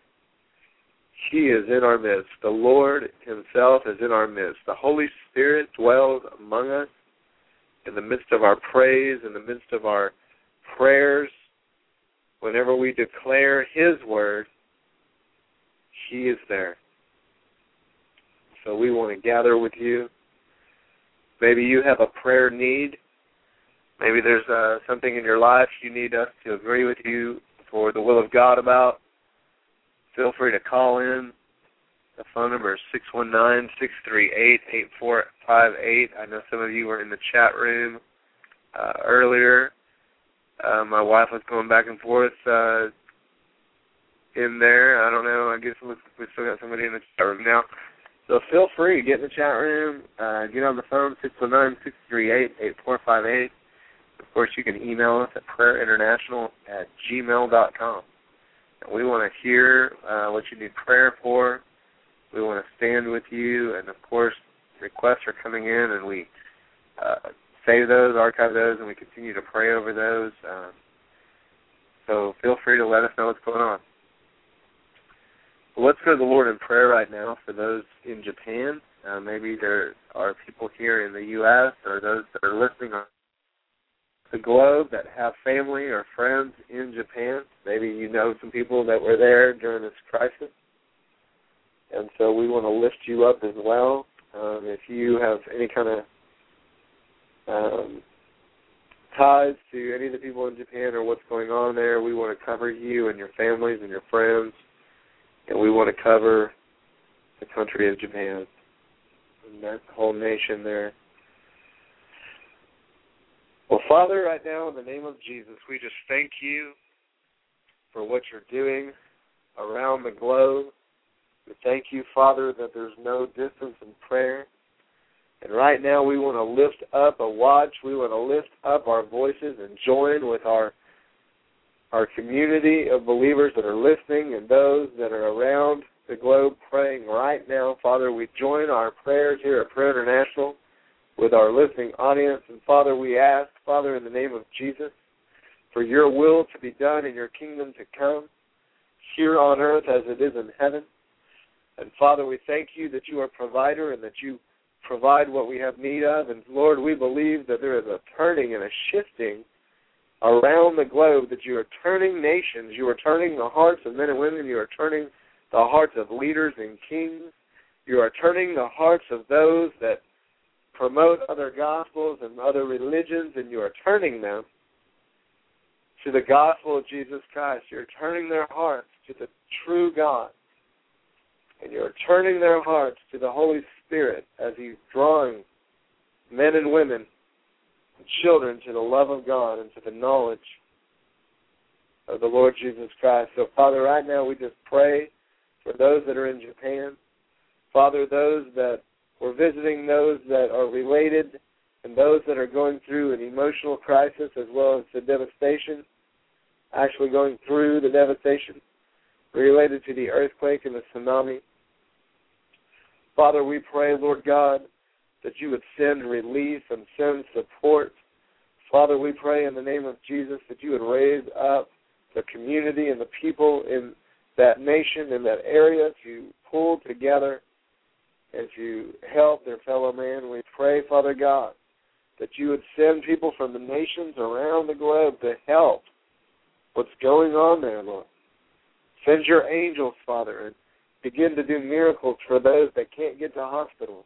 [SPEAKER 5] he is in our midst. The Lord Himself is in our midst. The Holy Spirit dwells among us in the midst of our praise, in the midst of our prayers. Whenever we declare His word, He is there. So we want to gather with you. Maybe you have a prayer need. Maybe there's uh, something in your life you need us to agree with you for the will of God about feel free to call in. The phone number is six one nine six three eight eight four five eight. I know some of you were in the chat room uh, earlier. Uh, my wife was going back and forth uh, in there. I don't know. I guess we still got somebody in the chat room now. So feel free, get in the chat room, uh, get on the phone, six one nine six three eight eight four five eight. Of course, you can email us at prayerinternational at gmail dot com. We want to hear uh, what you need prayer for. we want to stand with you, and of course, requests are coming in, and we uh, save those, archive those, and we continue to pray over those. Um, so feel free to let us know what's going on. Well, let's go to the Lord in prayer right now for those in Japan. Uh, maybe there are people here in the U.S. or those that are listening on the globe that have family or friends in Japan. Maybe you know some people that were there during this crisis. And so we want to lift you up as well. Um, if you have any kind of um, ties to any of the people in Japan or what's going on there, we want to cover you and your families and your friends. And we want to cover the country of Japan and that whole nation there. Well, Father, right now, in the name of Jesus, we just thank you for what you're doing around the globe. We thank you, Father, that there's no distance in prayer. And right now, we want to lift up a watch. We want to lift up our voices and join with our our community of believers that are listening and those that are around the globe praying right now. Father, we join our prayers here at Prayer International with our listening audience. And Father, we ask, Father, in the name of Jesus, for your will to be done and your kingdom to come here on earth as it is in heaven. And Father, we thank you that you are provider and that you provide what we have need of. And Lord, we believe that there is a turning and a shifting around the globe, that you are turning nations, you are turning the hearts of men and women, you are turning the hearts of leaders and kings, you are turning the hearts of those that promote other gospels and other religions, and you are turning them to the gospel of Jesus Christ. You're turning their hearts to the true God. And you're turning their hearts to the Holy Spirit as He's drawing men and women and children to the love of God and to the knowledge of the Lord Jesus Christ. So, Father, right now we just pray for those that are in Japan. Father, those that we're visiting those that are related and those that are going through an emotional crisis as well as the devastation, actually going through the devastation related to the earthquake and the tsunami. Father, we pray, Lord God, that you would send relief and send support. Father, we pray in the name of Jesus that you would raise up the community and the people in that nation, in that area to pull together and you help their fellow man. We pray, Father God, that you would send people from the nations around the globe to help what's going on there, Lord. Send your angels, Father, and begin to do miracles for those that can't get to hospitals.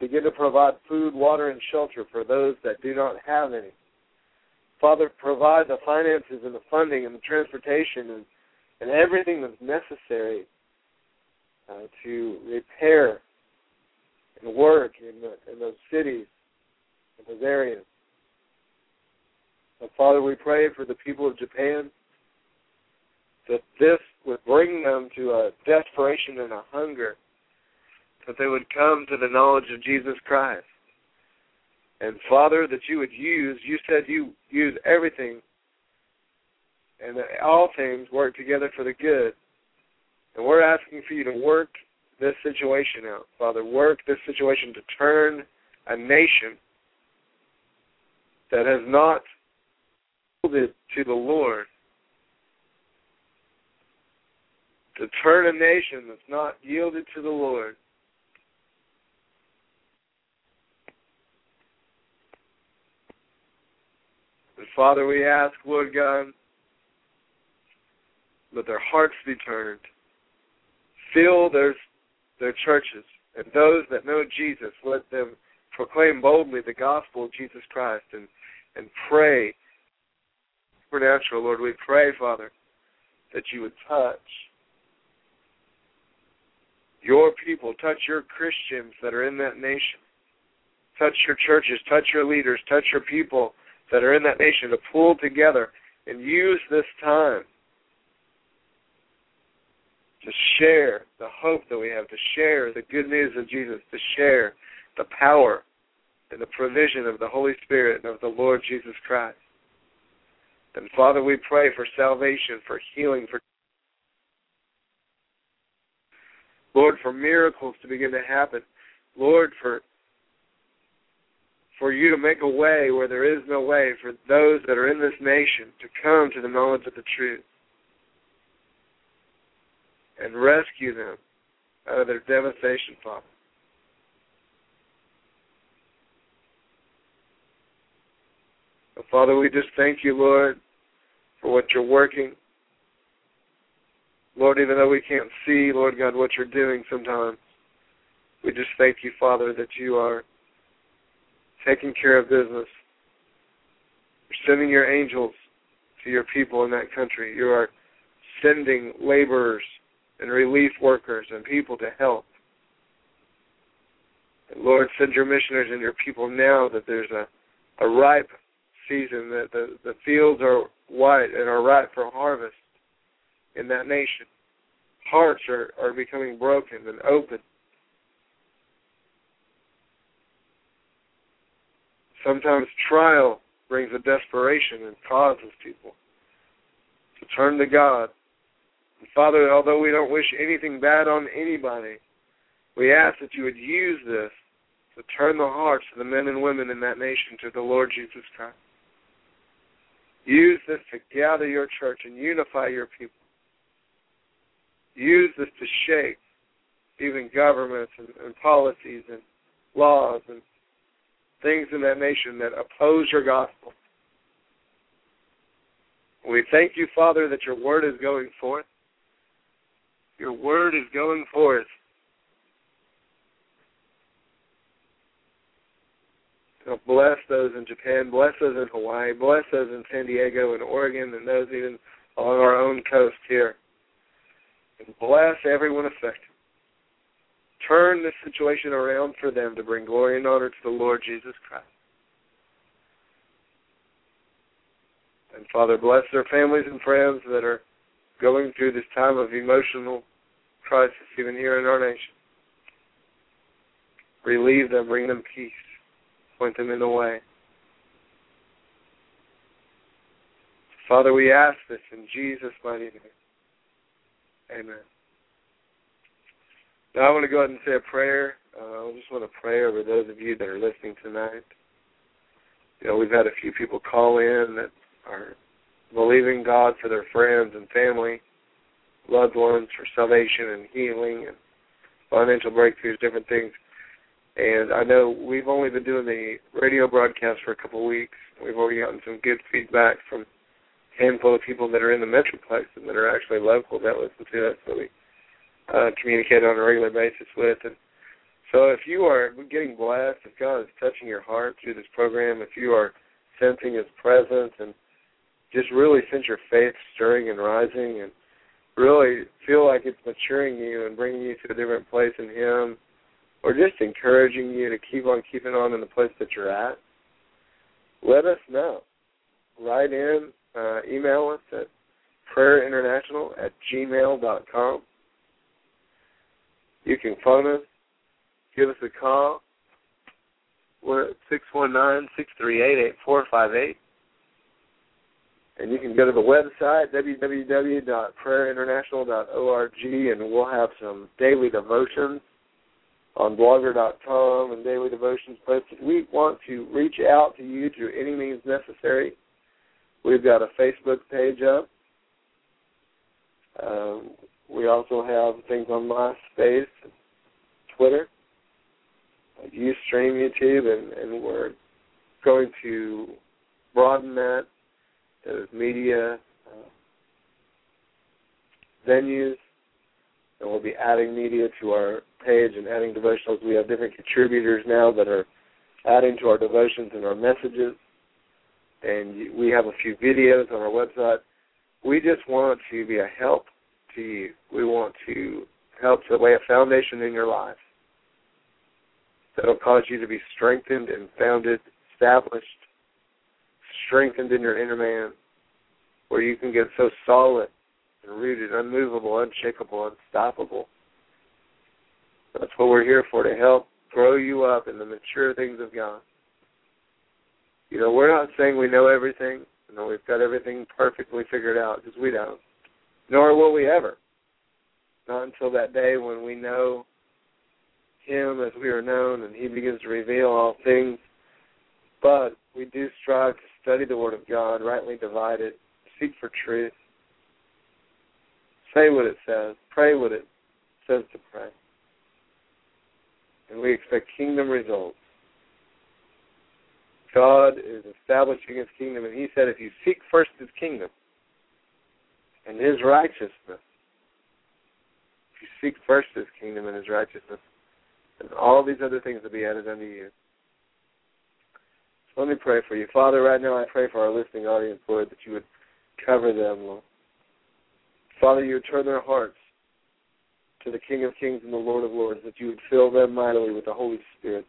[SPEAKER 5] Begin to provide food, water, and shelter for those that do not have any. Father, provide the finances and the funding and the transportation and, and everything that's necessary uh, to repair and work in, the, in those cities, in those areas. Father, we pray for the people of Japan that this would bring them to a desperation and a hunger, that they would come to the knowledge of Jesus Christ. And Father, that you would use, you said you use everything and that all things work together for the good. And we're asking for you to work this situation out. Father, work this situation to turn a nation that has not yielded to the Lord, to turn a nation that's not yielded to the Lord. And Father, we ask, Lord God, let their hearts be turned. Fill their their churches. And those that know Jesus, let them proclaim boldly the gospel of Jesus Christ and, and pray supernatural, Lord. We pray, Father, that you would touch your people, touch your Christians that are in that nation, touch your churches, touch your leaders, touch your people that are in that nation to pull together and use this time to share the hope that we have, to share the good news of Jesus, to share the power and the provision of the Holy Spirit and of the Lord Jesus Christ. And Father, we pray for salvation, for healing, for Lord, for miracles to begin to happen. Lord, for for you to make a way where there is no way for those that are in this nation to come to the knowledge of the truth and rescue them out of their devastation, Father. Father, we just thank you, Lord, for what you're working. Lord, even though we can't see, Lord God, what you're doing sometimes, we just thank you, Father, that you are taking care of business. You're sending your angels to your people in that country. You are sending laborers and relief workers and people to help. And Lord, send your missionaries and your people now that there's a, a ripe season, that the, the fields are white and are ripe for harvest in that nation. Hearts are, are becoming broken and open. Sometimes trial brings a desperation and causes people to turn to God. Father, although we don't wish anything bad on anybody, we ask that you would use this to turn the hearts of the men and women in that nation to the Lord Jesus Christ. Use this to gather your church and unify your people. Use this to shake even governments and, and policies and laws and things in that nation that oppose your gospel. We thank you, Father, that your word is going forth. Your word is going forth. So bless those in Japan, bless those in Hawaii, bless those in San Diego and Oregon, and those even on our own coast here. And bless everyone affected turn this situation around for them to bring glory and honor to the Lord Jesus Christ. And Father, bless their families and friends that are going through this time of emotional crisis, even here in our nation. Relieve them, bring them peace, point them in the way. Father, we ask this in Jesus' mighty name. Amen. Now I want to go ahead and say a prayer. Uh, I just want to pray over those of you that are listening tonight. You know, we've had a few people call in that are believing God for their friends and family, loved ones for salvation and healing and financial breakthroughs, different things. And I know we've only been doing the radio broadcast for a couple of weeks. We've already gotten some good feedback from a handful of people that are in the Metroplex and that are actually local that listen to us. So we uh, communicate on a regular basis with. And so, if you are getting blessed, if God is touching your heart through this program, if you are sensing His presence and just really sense your faith stirring and rising, and really feel like it's maturing you and bringing you to a different place in Him, or just encouraging you to keep on keeping on in the place that you're at, let us know. Write in, uh, email us at prayerinternational at gmail.com. You can phone us, give us a call. We're at 619-638-8458. And you can go to the website, www.prayerinternational.org, and we'll have some daily devotions on blogger.com and daily devotions posted. We want to reach out to you through any means necessary. We've got a Facebook page up. Um, we also have things on MySpace, Twitter, Ustream, YouTube, and, and we're going to broaden that to media uh, venues, and we'll be adding media to our page and adding devotionals. We have different contributors now that are adding to our devotions and our messages, and we have a few videos on our website. We just want to be a help to you. We want to help to lay a foundation in your life that'll cause you to be strengthened and founded, established, strengthened in your inner man, where you can get so solid and rooted, unmovable, unshakable, unstoppable. That's what we're here for to help grow you up in the mature things of God. You know, we're not saying we know everything, you know, we've got everything perfectly figured out because we don't nor will we ever. not until that day when we know Him as we are known and He begins to reveal all things. But we do strive to study the Word of God, rightly divide it, seek for truth, say what it says, pray what it says to pray. And we expect kingdom results. God is establishing his kingdom, and he said, if you seek first his kingdom and his righteousness, if you seek first his kingdom and his righteousness, then all these other things will be added unto you. Let me pray for you. Father, right now I pray for our listening audience, Lord, that you would cover them, Lord. Father, you would turn their hearts to the King of Kings and the Lord of Lords, that you would fill them mightily with the Holy Spirit.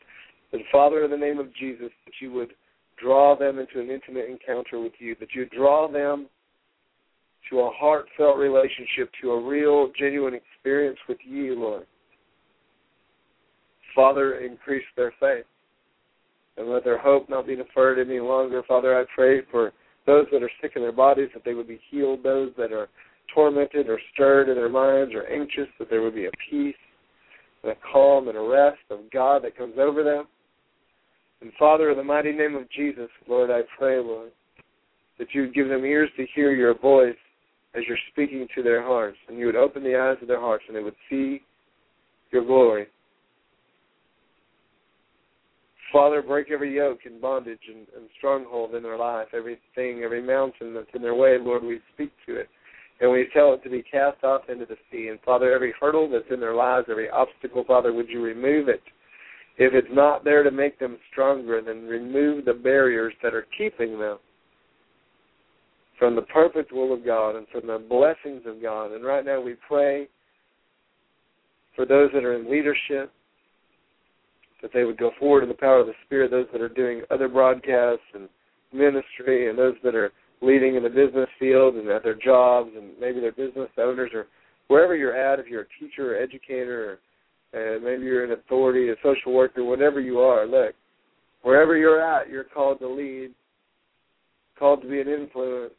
[SPEAKER 5] And Father, in the name of Jesus, that you would draw them into an intimate encounter with you, that you would draw them to a heartfelt relationship, to a real, genuine experience with you, Lord. Father, increase their faith and let their hope not be deferred any longer. Father, I pray for those that are sick in their bodies that they would be healed, those that are tormented or stirred in their minds or anxious, that there would be a peace and a calm and a rest of God that comes over them. And Father, in the mighty name of Jesus, Lord, I pray, Lord, that you would give them ears to hear your voice as you're speaking to their hearts, and you would open the eyes of their hearts, and they would see your glory. Father, break every yoke and bondage and, and stronghold in their life, everything, every mountain that's in their way, Lord, we speak to it. And we tell it to be cast off into the sea. And Father, every hurdle that's in their lives, every obstacle, Father, would you remove it? If it's not there to make them stronger, then remove the barriers that are keeping them from the perfect will of God and from the blessings of God. And right now we pray for those that are in leadership, that they would go forward in the power of the Spirit, those that are doing other broadcasts and ministry, and those that are leading in the business field and at their jobs, and maybe they're business owners or wherever you're at, if you're a teacher or educator, or uh, maybe you're an authority, a social worker, whatever you are, look, wherever you're at, you're called to lead, called to be an influence.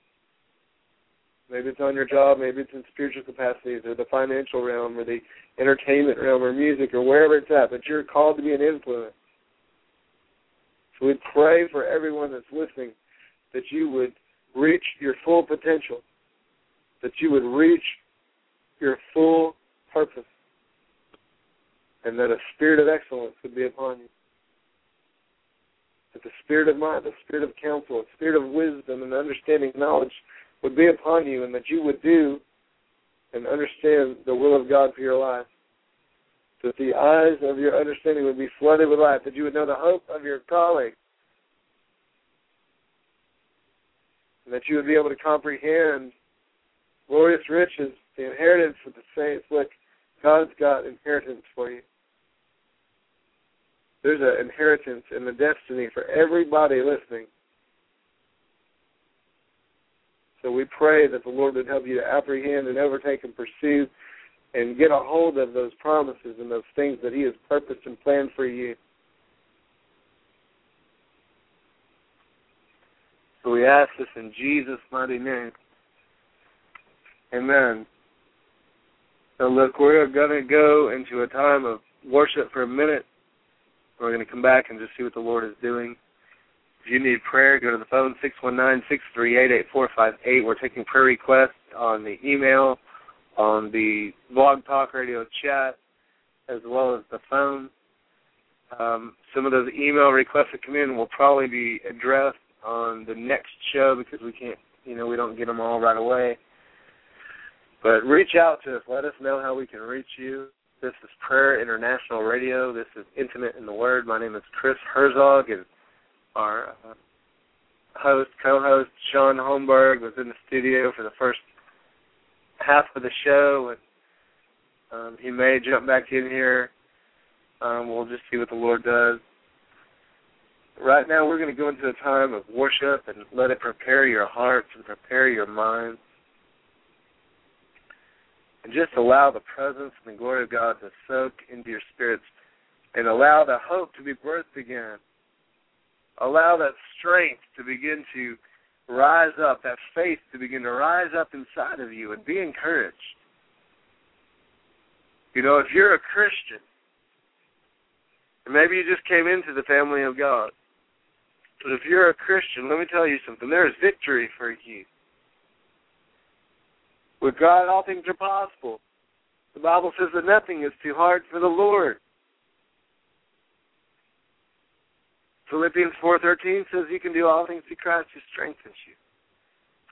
[SPEAKER 5] Maybe it's on your job, maybe it's in spiritual capacities or the financial realm or the entertainment realm or music or wherever it's at, but you're called to be an influence. So we pray for everyone that's listening that you would reach your full potential, that you would reach your full purpose, and that a spirit of excellence would be upon you. That the spirit of might, the spirit of counsel, the spirit of wisdom and understanding knowledge would be upon you, and that you would do and understand the will of God for your life. That the eyes of your understanding would be flooded with light, that you would know the hope of your calling, and that you would be able to comprehend glorious riches, the inheritance of the saints. Look, God's got inheritance for you. There's an inheritance and a destiny for everybody listening. So we pray that the Lord would help you to apprehend and overtake and pursue and get a hold of those promises and those things that He has purposed and planned for you. So we ask this in Jesus' mighty name. Amen. So look, we're going to go into a time of worship for a minute. We're going to come back and just see what the Lord is doing. If you need prayer, go to the phone, 619-638-8458. We're taking prayer requests on the email, on the Blog Talk Radio chat, as well as the phone. Um, some of those email requests that come in will probably be addressed on the next show because we can't, you know, we don't get them all right away. But reach out to us. Let us know how we can reach you. This is Prayer International Radio. This is Intimate in the Word. My name is Chris Herzog, and our uh, host, co-host Shaun Holmberg was in the studio for the first half of the show, and um, he may jump back in here. Um, we'll just see what the Lord does right now we're going to go into a time of worship and let it prepare your hearts and prepare your minds. And just allow the presence and the glory of God to soak into your spirits and allow the hope to be birthed again. Allow that strength to begin to rise up, that faith to begin to rise up inside of you and be encouraged. You know, if you're a Christian, and maybe you just came into the family of God, but if you're a Christian, let me tell you something. There is victory for you. With God, all things are possible. The Bible says that nothing is too hard for the Lord. Philippians 4:13 says you can do all things through Christ who strengthens you.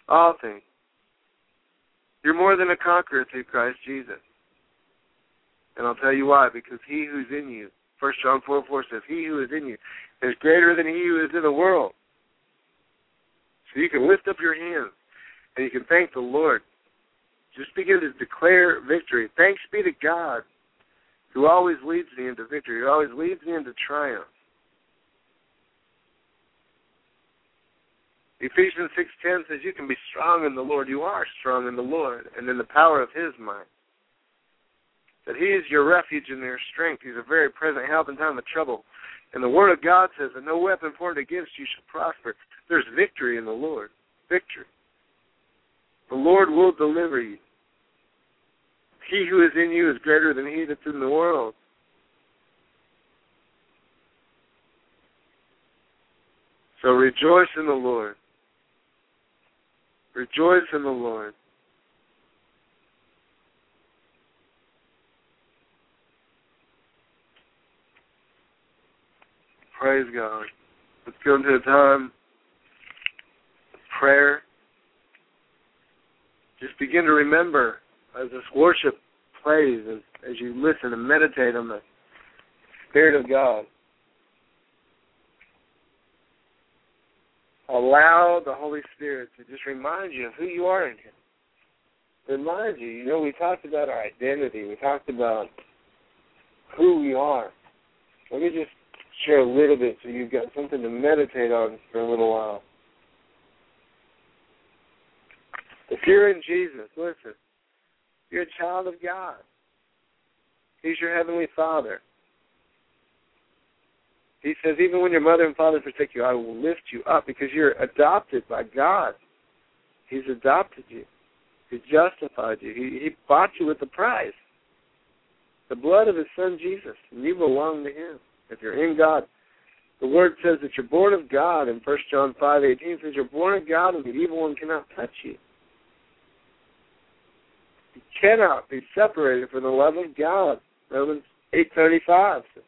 [SPEAKER 5] All things. You're more than a conqueror through Christ Jesus. And I'll tell you why, because he who's in you, 1 John 4 4 says, He who is in you is greater than he who is in the world. So you can lift up your hands and you can thank the Lord. Just begin to declare victory. Thanks be to God who always leads me into victory, who always leads me into triumph. Ephesians 6:10 says you can be strong in the Lord. You are strong in the Lord and in the power of his might. That he is your refuge and your strength. He's a very present help in time of trouble. And the word of God says that no weapon formed against you shall prosper. There's victory in the Lord. Victory. The Lord will deliver you. He who is in you is greater than he that's in the world. So rejoice in the Lord. Rejoice in the Lord. Praise God. Let's go into a time of prayer. Just begin to remember as this worship plays, as, as you listen and meditate on the Spirit of God. Allow the Holy Spirit to just remind you of who you are in Him. Remind you, you know, we talked about our identity. We talked about who we are. Let me just share a little bit so you've got something to meditate on for a little while. If you're in Jesus, listen, you're a child of God. He's your heavenly Father. He says, even when your mother and father forsake you, I will lift you up because you're adopted by God. He's adopted you. He justified you. He, he bought you with a price. The blood of his son Jesus. And you belong to him. If you're in God. The word says that you're born of God in 1 John 5, 18 says you're born of God and the evil one cannot touch you. You cannot be separated from the love of God. Romans 8.35 says.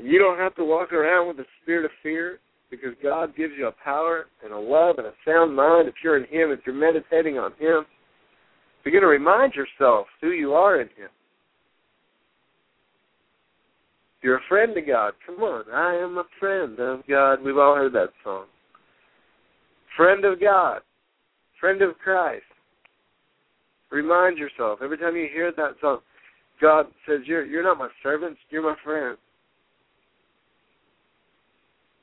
[SPEAKER 5] You don't have to walk around with a spirit of fear because God gives you a power and a love and a sound mind if you're in Him, if you're meditating on Him. Begin to remind yourself who you are in Him. You're a friend of God. Come on, I am a friend of God. We've all heard that song. Friend of God, friend of Christ. Remind yourself every time you hear that song. God says, "You're you're not my servants. You're my friend."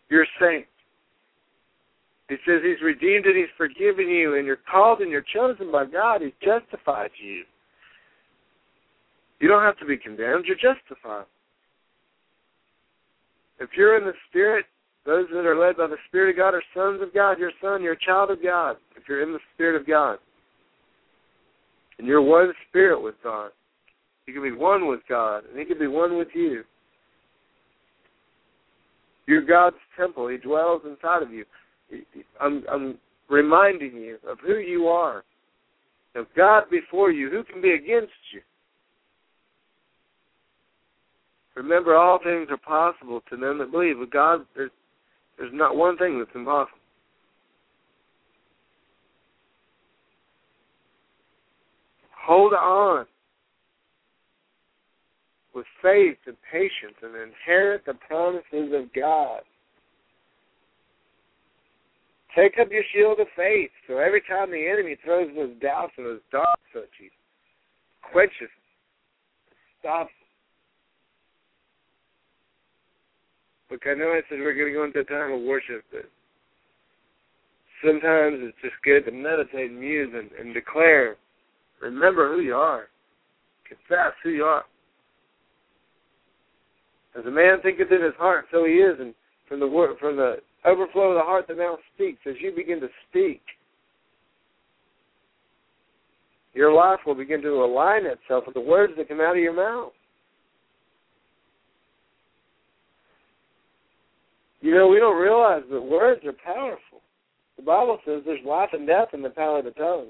[SPEAKER 5] You're saint. He says he's redeemed and he's forgiven you, and you're called and you're chosen by God. He's justified you. You don't have to be condemned, you're justified. If you're in the Spirit, those that are led by the Spirit of God are sons of God. You're a son, you're a child of God, if you're in the Spirit of God. And you're one spirit with God. You can be one with God, and He can be one with you. You're God's temple. He dwells inside of you. I'm, I'm reminding you of who you are. Of God before you, who can be against you? Remember, all things are possible to them that believe. With God, there's, there's not one thing that's impossible. Hold on with faith and patience and inherit the promises of God. Take up your shield of faith so every time the enemy throws those doubts and those darts at you, quench it, stop Look, I know I said we're going to go into a time of worship, but sometimes it's just good to meditate and muse and, and declare. Remember who you are. Confess who you are. As a man thinketh in his heart, so he is, and from the word, from the overflow of the heart, the mouth speaks. As you begin to speak, your life will begin to align itself with the words that come out of your mouth. You know, we don't realize that words are powerful. The Bible says there's life and death in the power of the tongue.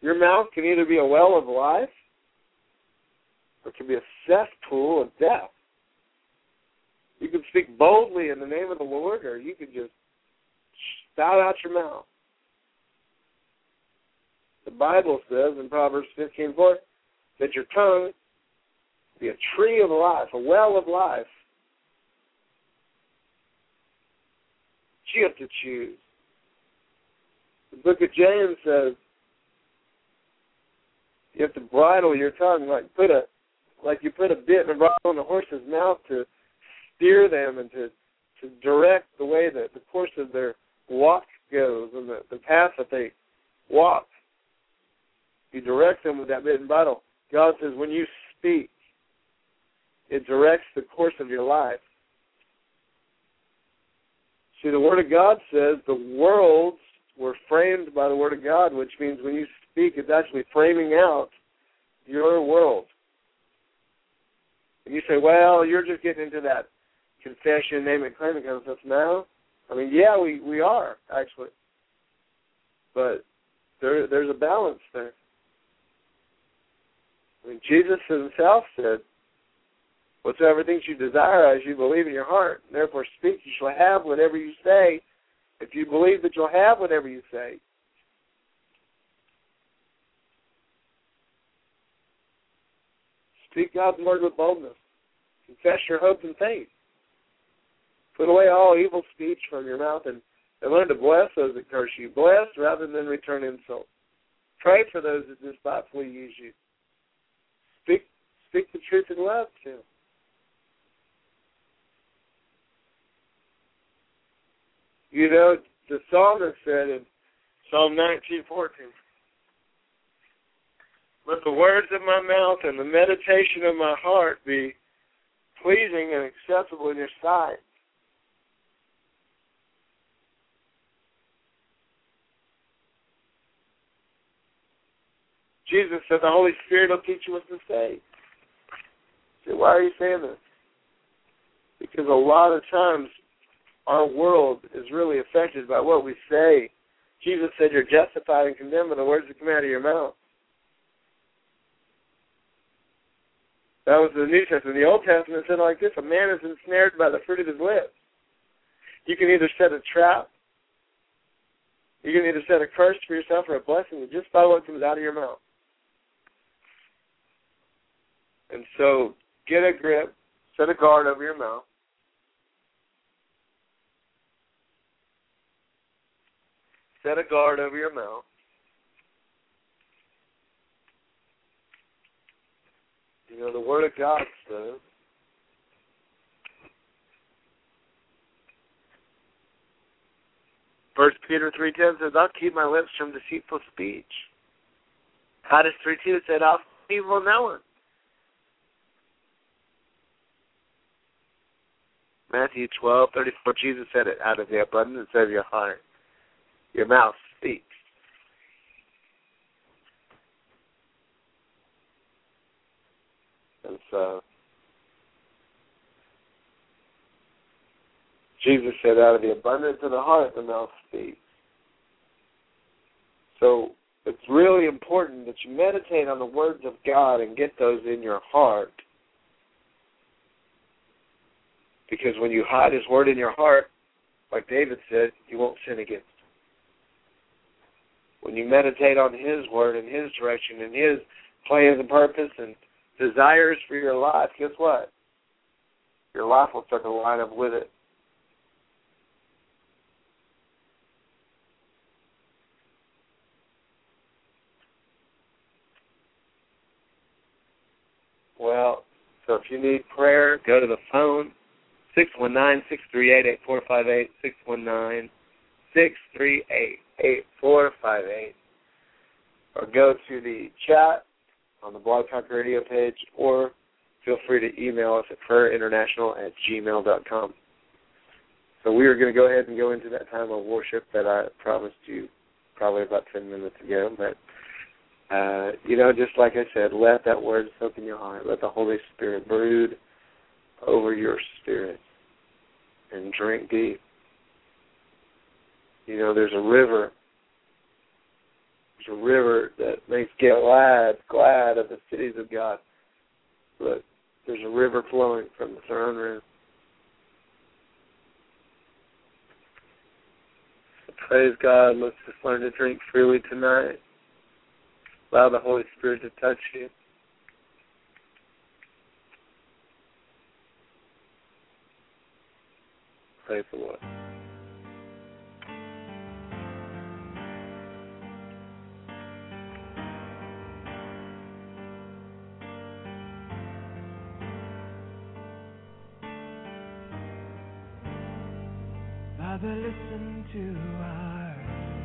[SPEAKER 5] Your mouth can either be a well of life or it can be a cesspool of death. You can speak boldly in the name of the Lord, or you can just spout out your mouth. The Bible says in Proverbs 15:4 that your tongue be a tree of life, a well of life. You have to choose. The book of James says you have to bridle your tongue, like put a like you put a bit and bridle in a horse's mouth to steer them and to to direct the way that the course of their walk goes and the, the path that they walk. You direct them with that bit and bridle. God says when you speak, it directs the course of your life. See, the Word of God says the worlds were framed by the Word of God, which means when you speak, it's actually framing out your world. You say, well, you're just getting into that confession, name it, claim it kind of stuff now. I mean, yeah, we, we are, actually. But there there's a balance there. I mean, Jesus himself said, Whatsoever things you desire as you believe in your heart, therefore speak, you shall have whatever you say. If you believe that you'll have whatever you say. Speak God's word with boldness. Confess your hope and faith. Put away all evil speech from your mouth and, and learn to bless those that curse you. Bless rather than return insult. Pray for those that despitefully use you. Speak speak the truth in love to them. You know, the psalmist said in Psalm 19:14, "Let the words of my mouth and the meditation of my heart be pleasing and acceptable in your sight." Jesus said the Holy Spirit will teach you what to say. So why are you saying this? Because a lot of times our world is really affected by what we say. Jesus said you're justified and condemned by the words that come out of your mouth. That was the New Testament. The Old Testament said like this: A man is ensnared by the fruit of his lips. You can either set a trap, you can either set a curse for yourself or a blessing just by what comes out of your mouth. And so get a grip, set a guard over your mouth. Set a guard over your mouth. You know, the Word of God says, First Peter three ten says, "I'll keep my lips from deceitful speech." Titus three two said, "I'll evil no one." Matthew twelve thirty four, Jesus said it, "Out of the abundance of your heart, your mouth speaks." And so, Jesus said, out of the abundance of the heart, the mouth speaks. So, it's really important that you meditate on the words of God and get those in your heart. Because when you hide His word in your heart, like David said, you won't sin against Him. When you meditate on His word and His direction and His plans and purpose and desires for your life, guess what? Your life will start to line up with it. Well, so if you need prayer, go to the phone, 619-638-8458, 619-638-8458, or go to the chat on the Blog Talk Radio page, or feel free to email us at prayerinternational at gmail.com. So we are going to go ahead and go into that time of worship that I promised you probably about ten minutes ago, but uh, you know, just like I said, let that word soak in your heart. Let the Holy Spirit brood over your spirit and drink deep. You know, there's a river. A river that makes glad, glad of the cities of God. Look, there's a river flowing from the throne room. Praise God. Let's just learn to drink freely tonight. Allow the Holy Spirit to touch you. Praise the Lord.
[SPEAKER 2] Father, listen to our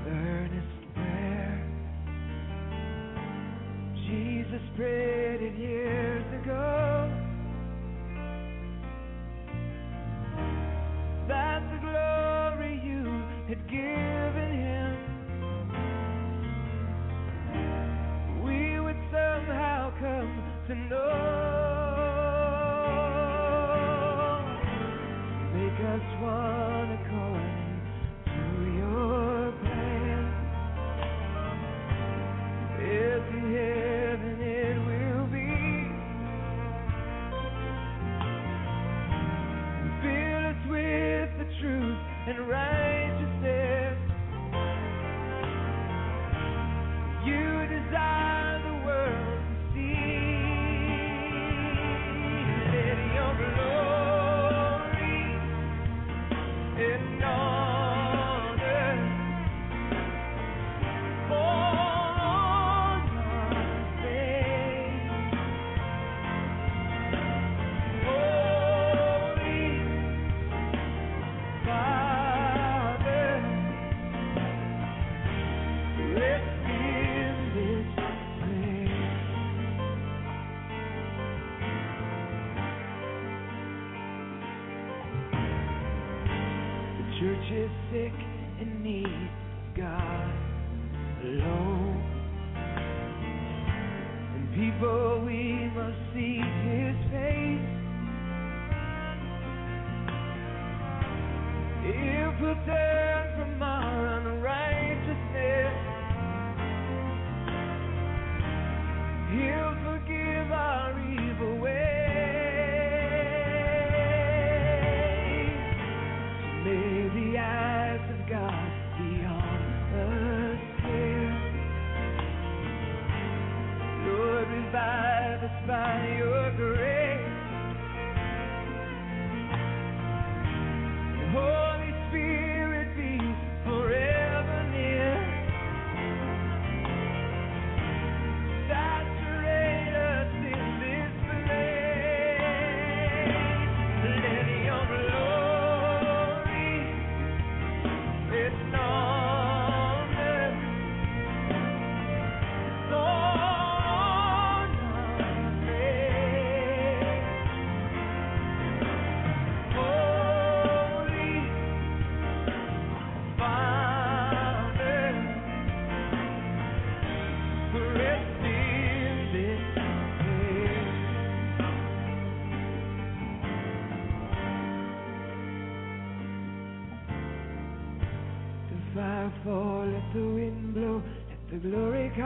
[SPEAKER 2] earnest prayer. Jesus prayed it years ago. That the glory you had given him, we would somehow come to know.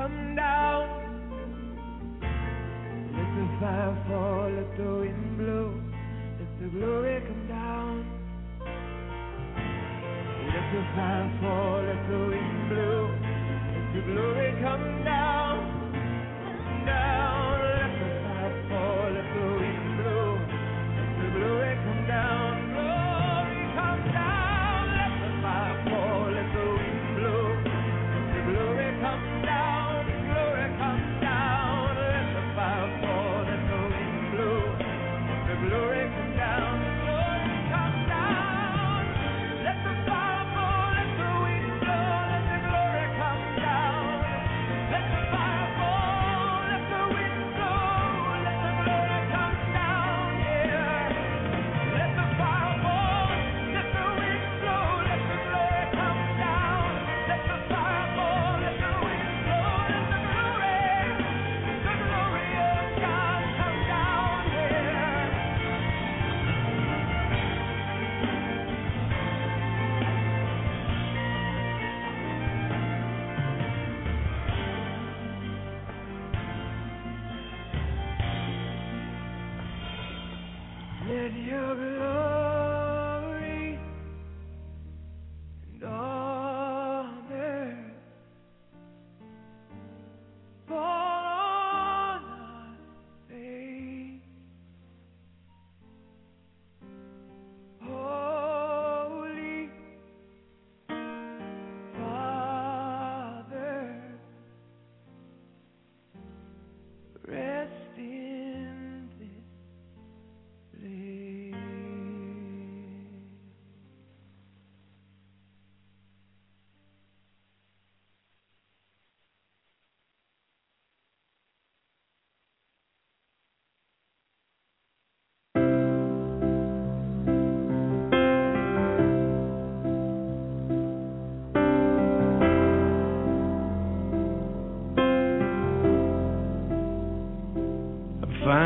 [SPEAKER 2] Come down.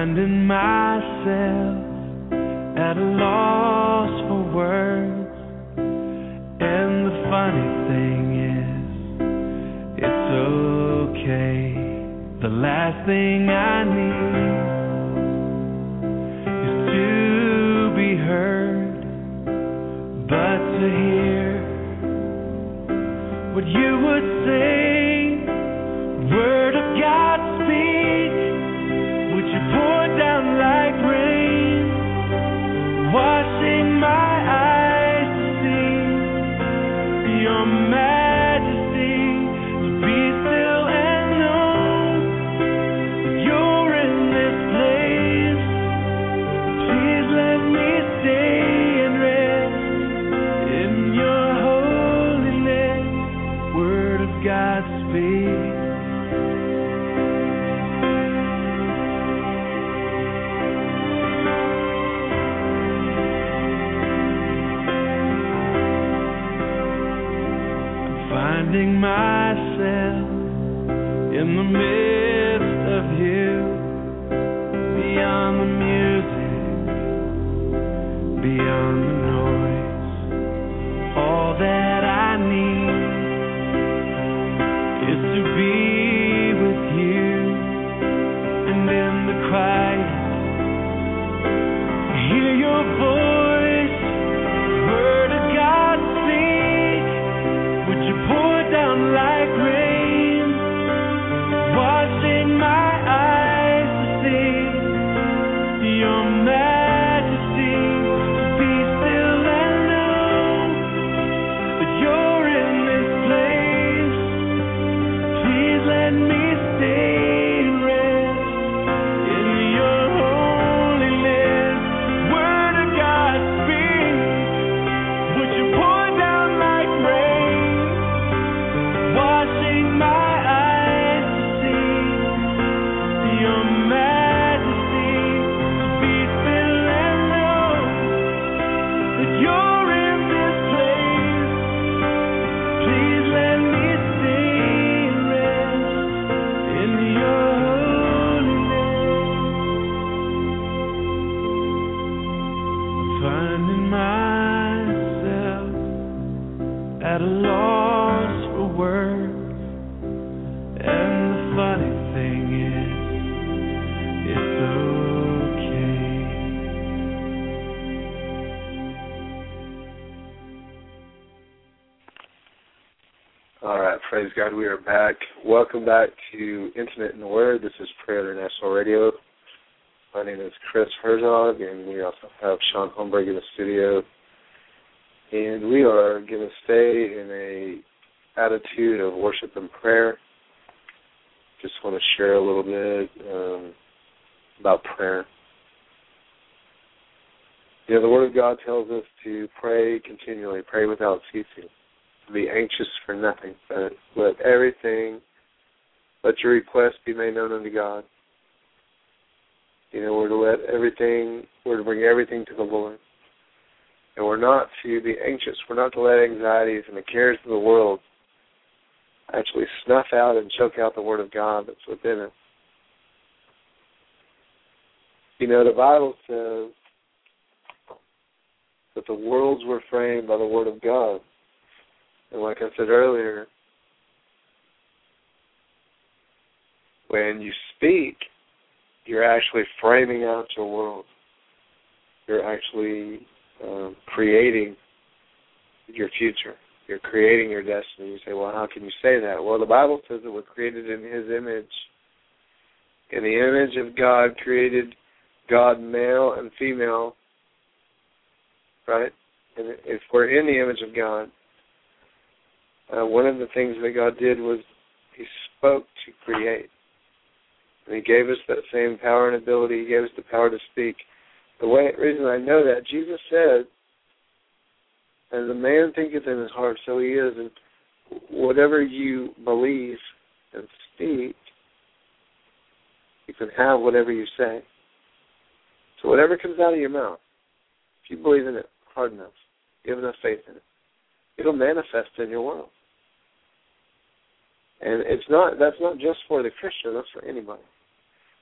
[SPEAKER 1] Finding myself at a loss for words. And the funny thing is, it's okay. The last thing I need is to be heard, but to hear what you would say.
[SPEAKER 5] Praise God. We are back. Welcome back to Intimate in the Word. This is Prayer International Radio. My name is Chris Herzog, and we also have Shaun Holmberg in the studio. And we are going to stay in a attitude of worship and prayer. Just want to share a little bit um, about prayer. You know, the Word of God tells us to pray continually, pray without ceasing be anxious for nothing, but let everything, let your request be made known unto God. You know, we're to let everything, we're to bring everything to the Lord. And we're not to be anxious. We're not to let anxieties and the cares of the world actually snuff out and choke out the Word of God that's within us. You know, the Bible says that the worlds were framed by the Word of God. And like I said earlier, when you speak, you're actually framing out your world. you're actually um, creating your future. You're creating your destiny. You say, well, how can you say that? Well, the Bible says that we're created in His image. In the image of God, created God male and female. Right? And if we're in the image of God, uh, one of the things that God did was He spoke to create. And He gave us that same power and ability. He gave us the power to speak. The way reason I know that, Jesus said, as a man thinketh in his heart, so he is. And whatever you believe and speak, you can have whatever you say. So whatever comes out of your mouth, if you believe in it hard enough, you have enough faith in it, it'll manifest in your world. And it's not that's not just for the Christian, that's for anybody.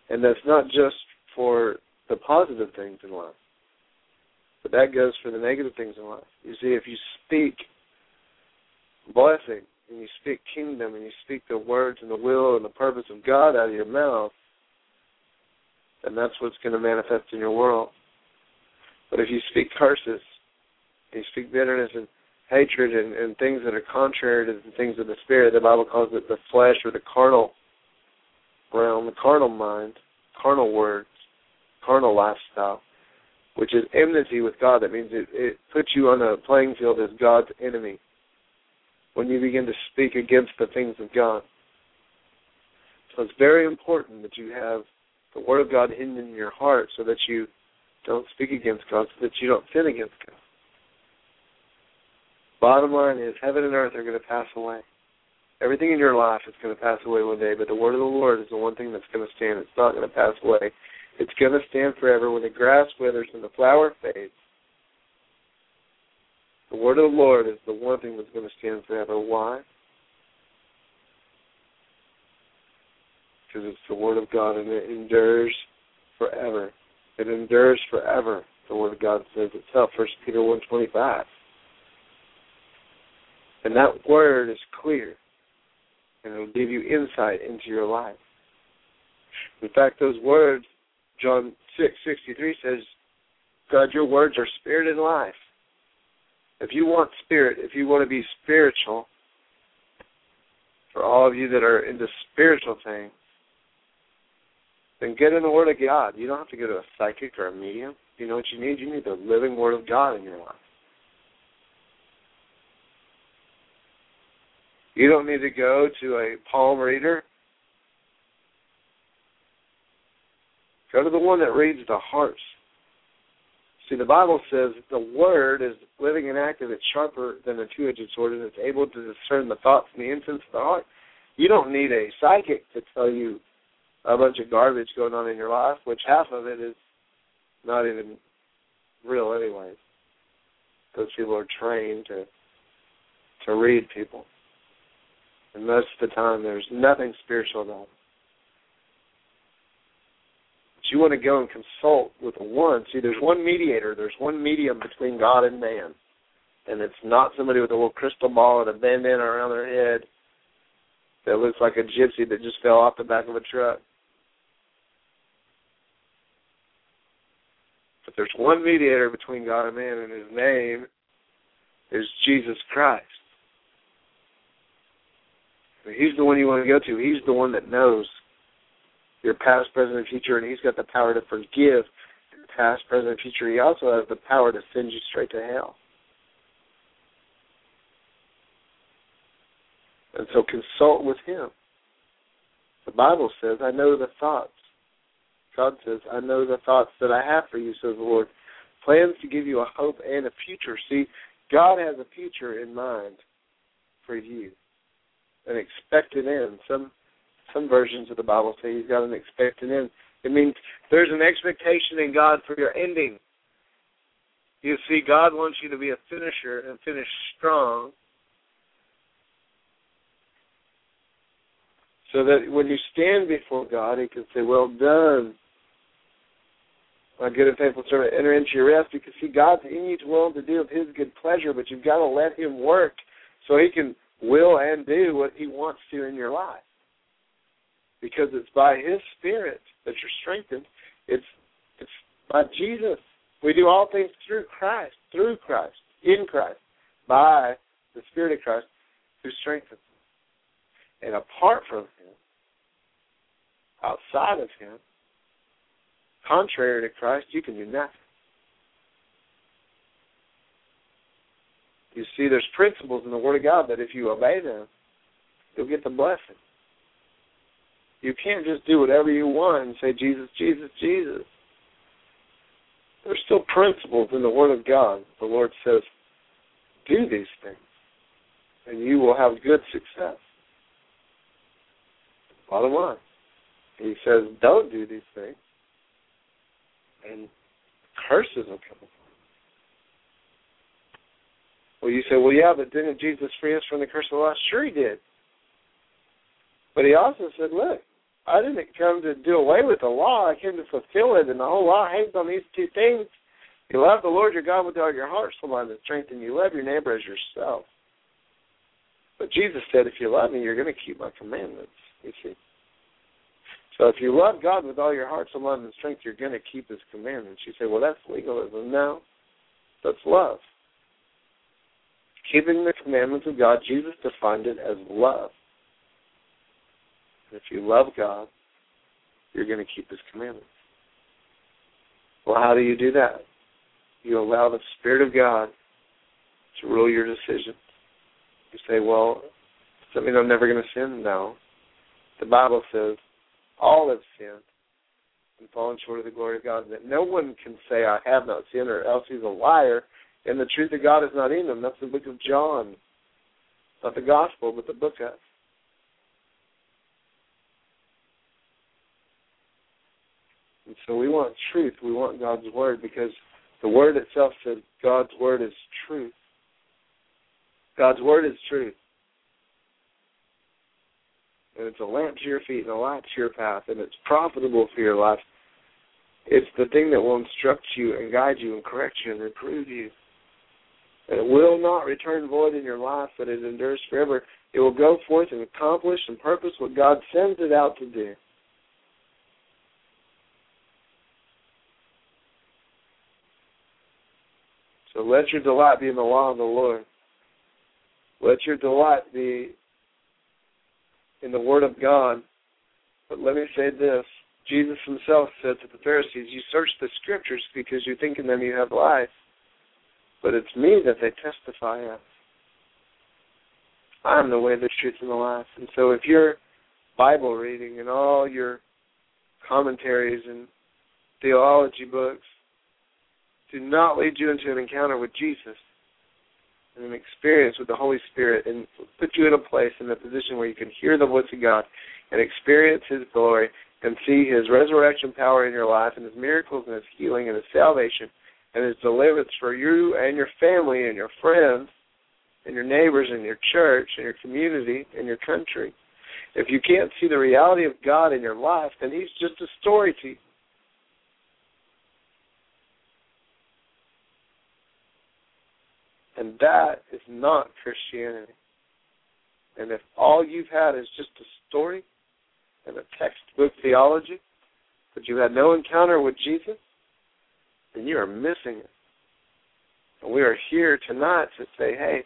[SPEAKER 5] And that's not just for the positive things in life. But that goes for the negative things in life. You see, if you speak blessing and you speak kingdom and you speak the words and the will and the purpose of God out of your mouth, then that's what's going to manifest in your world. But if you speak curses, and you speak bitterness and hatred and, and things that are contrary to the things of the spirit, the Bible calls it the flesh or the carnal realm, the carnal mind, carnal words, carnal lifestyle which is enmity with God. That means it, it puts you on a playing field as God's enemy when you begin to speak against the things of God. So it's very important that you have the Word of God hidden in your heart so that you don't speak against God, so that you don't sin against God. Bottom line is, heaven and earth are going to pass away. Everything in your life is going to pass away one day, but the Word of the Lord is the one thing that's going to stand. It's not going to pass away. It's going to stand forever when the grass withers and the flower fades. The word of the Lord is the one thing that's going to stand forever. Why? Because it's the word of God and it endures forever. It endures forever. The word of God says itself. First Peter one twenty five. And that word is clear, and it will give you insight into your life. In fact, those words John six sixty three says, God, your words are spirit and life. If you want spirit, if you want to be spiritual, for all of you that are into spiritual things, then get in the Word of God. You don't have to go to a psychic or a medium. You know what you need? You need the living Word of God in your life. You don't need to go to a palm reader Go to the one that reads the hearts. See, the Bible says the Word is living and active. It's sharper than a two-edged sword, and it's able to discern the thoughts and the intents of the heart. You don't need a psychic to tell you a bunch of garbage going on in your life, which half of it is not even real, anyways. Those people are trained to to read people, and most of the time, there's nothing spiritual about it But you want to go and consult with the one. See, there's one mediator, there's one medium between God and man. And it's not somebody with a little crystal ball and a bandana around their head that looks like a gypsy that just fell off the back of a truck. But there's one mediator between God and man, and his name is Jesus Christ. He's the one you want to go to. He's the one that knows your past, present, and future, and He's got the power to forgive your past, present, and future. He also has the power to send you straight to hell. And so consult with Him. The Bible says, I know the thoughts. God says, I know the thoughts that I have for you, says the Lord. Plans to give you a hope and a future. See, God has a future in mind for you, an expected end. Some some versions of the Bible say he's got an expected end. It means there's an expectation in God for your ending. You see, God wants you to be a finisher and finish strong. So that when you stand before God, He can say, Well done, my good and faithful servant, enter into your rest. Because see, God's in you to will to do of His good pleasure, but you've got to let Him work so He can will and do what He wants to in your life because it's by His Spirit that you're strengthened. It's it's by Jesus. We do all things through Christ, through Christ, in Christ, by the Spirit of Christ who strengthens. Us. And apart from Him, outside of Him, contrary to Christ, you can do nothing. You see, there's principles in the Word of God that if you obey them, you'll get the blessing. You can't just do whatever you want and say, Jesus, Jesus, Jesus. There's still principles in the Word of God. The Lord says, do these things, and you will have good success. Bottom line. He says, don't do these things, and curses will come upon well, you say, well, yeah, but didn't Jesus free us from the curse of the law? Sure, he did. But he also said, look, I didn't come to do away with the law. I came to fulfill it, and the whole law hangs on these two things. You love the Lord your God with all your heart, soul, mind, and strength, and you love your neighbor as yourself. But Jesus said, if you love me, you're going to keep my commandments, you see. So if you love God with all your heart, soul, mind, and strength, you're going to keep his commandments. You say, well, that's legalism. No, that's love. Keeping the commandments of God, Jesus defined it as love. If you love God, you're going to keep His commandments. Well, how do you do that? You allow the Spirit of God to rule your decisions. You say, well, does that mean I'm never going to sin? No. The Bible says all have sinned and fallen short of the glory of God. That no one can say, I have not sinned, or else he's a liar and the truth of God is not in them. That's the book of John. Not the gospel, but the book of. And so we want truth. We want God's word because the word itself says God's word is truth. God's word is truth. And it's a lamp to your feet and a light to your path, and it's profitable for your life. It's the thing that will instruct you and guide you and correct you and reprove you. It will not return void in your life, but it endures forever. It will go forth and accomplish and purpose what God sends it out to do. So let your delight be in the law of the Lord. Let your delight be in the Word of God. But let me say this Jesus himself said to the Pharisees, You search the Scriptures because you think in them you have life but it's me that they testify of. I'm the way, the truth, and the life. And so if your Bible reading and all your commentaries and theology books do not lead you into an encounter with Jesus and an experience with the Holy Spirit and put you in a place in a position where you can hear the voice of God and experience His glory and see His resurrection power in your life and His miracles and His healing and His salvation and His deliverance for you and your family and your friends and your neighbors and your church and your community and your country. If you can't see the reality of God in your life, then He's just a story to you. And that is not Christianity. And if all you've had is just a story and a textbook theology, but you had no encounter with Jesus, then you are missing it. And we are here tonight to say, hey,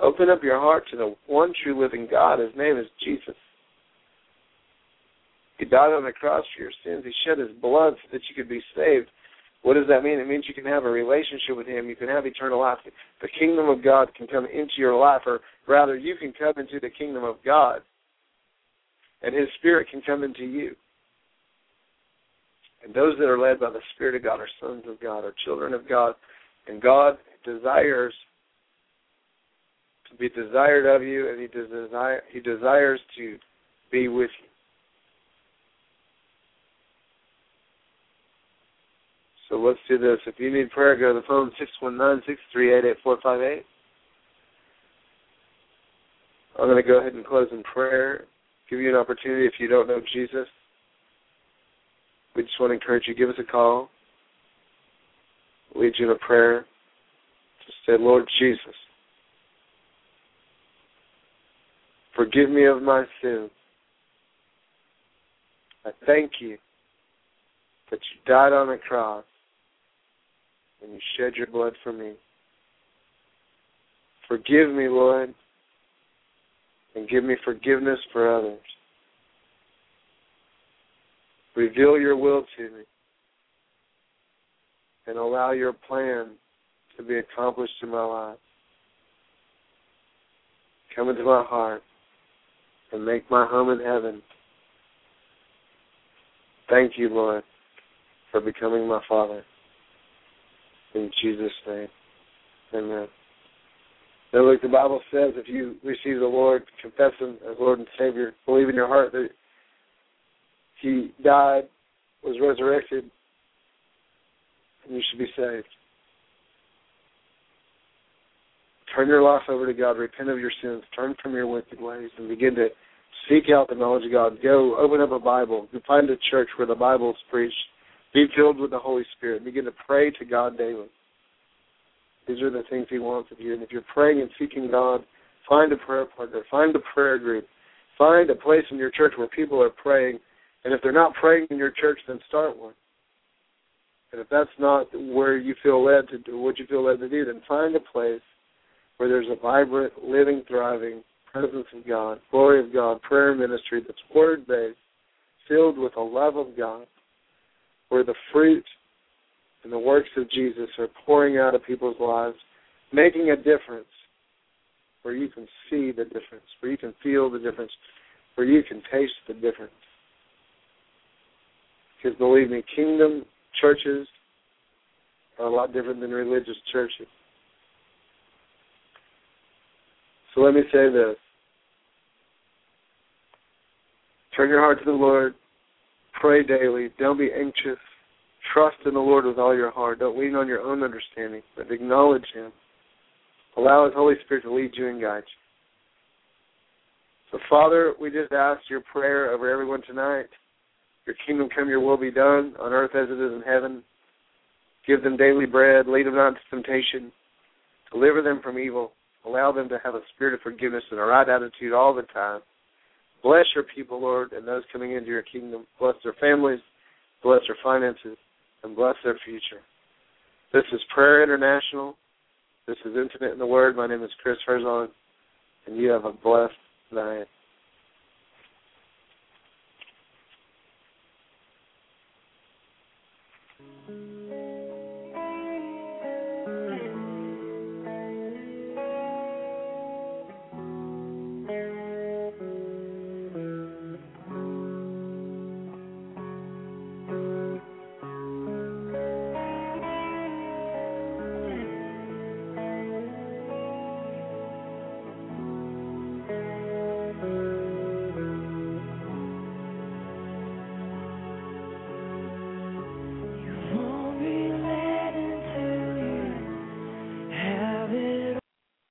[SPEAKER 5] open up your heart to the one true living God. His name is Jesus. He died on the cross for your sins. He shed his blood so that you could be saved. What does that mean? It means you can have a relationship with him. You can have eternal life. The kingdom of God can come into your life, or rather, you can come into the kingdom of God, and his spirit can come into you. And those that are led by the Spirit of God are sons of God, are children of God. And God desires to be desired of you, and He desire He desires to be with you. So let's do this. If you need prayer, go to the phone six one nine six three eight eight four five eight. I'm going to go ahead and close in prayer. Give you an opportunity if you don't know Jesus we just want to encourage you, give us a call, lead you in a prayer. Just say, Lord Jesus, forgive me of my sins. I thank you that you died on the cross and you shed your blood for me. Forgive me, Lord, and give me forgiveness for others. Reveal your will to me and allow your plan to be accomplished in my life. Come into my heart and make my home in heaven. Thank you, Lord, for becoming my Father. In Jesus' name, amen. Now, look, the Bible says if you receive the Lord, confess Him as Lord and Savior, believe in your heart that He died, was resurrected, and you should be saved. Turn your life over to God, repent of your sins, turn from your wicked ways, and begin to seek out the knowledge of God. Go open up a Bible, go find a church where the Bible is preached. Be filled with the Holy Spirit. Begin to pray to God daily. These are the things He wants of you. And if you're praying and seeking God, find a prayer partner, find a prayer group, find a place in your church where people are praying. And if they're not praying in your church, then start one. And if that's not where you feel led to do what you feel led to do, then find a place where there's a vibrant, living, thriving presence of God, glory of God, prayer ministry that's word based, filled with the love of God, where the fruit and the works of Jesus are pouring out of people's lives, making a difference, where you can see the difference, where you can feel the difference, where you can taste the difference. Because believe me, kingdom churches are a lot different than religious churches. So let me say this. Turn your heart to the Lord. Pray daily. Don't be anxious. Trust in the Lord with all your heart. Don't lean on your own understanding, but acknowledge Him. Allow His Holy Spirit to lead you and guide you. So, Father, we just ask your prayer over everyone tonight. Your kingdom come, your will be done on earth as it is in heaven. Give them daily bread. Lead them not into temptation. Deliver them from evil. Allow them to have a spirit of forgiveness and a right attitude all the time. Bless your people, Lord, and those coming into your kingdom. Bless their families, bless their finances, and bless their future. This is Prayer International. This is Intimate in the Word. My name is Chris Herzog, and you have a blessed night.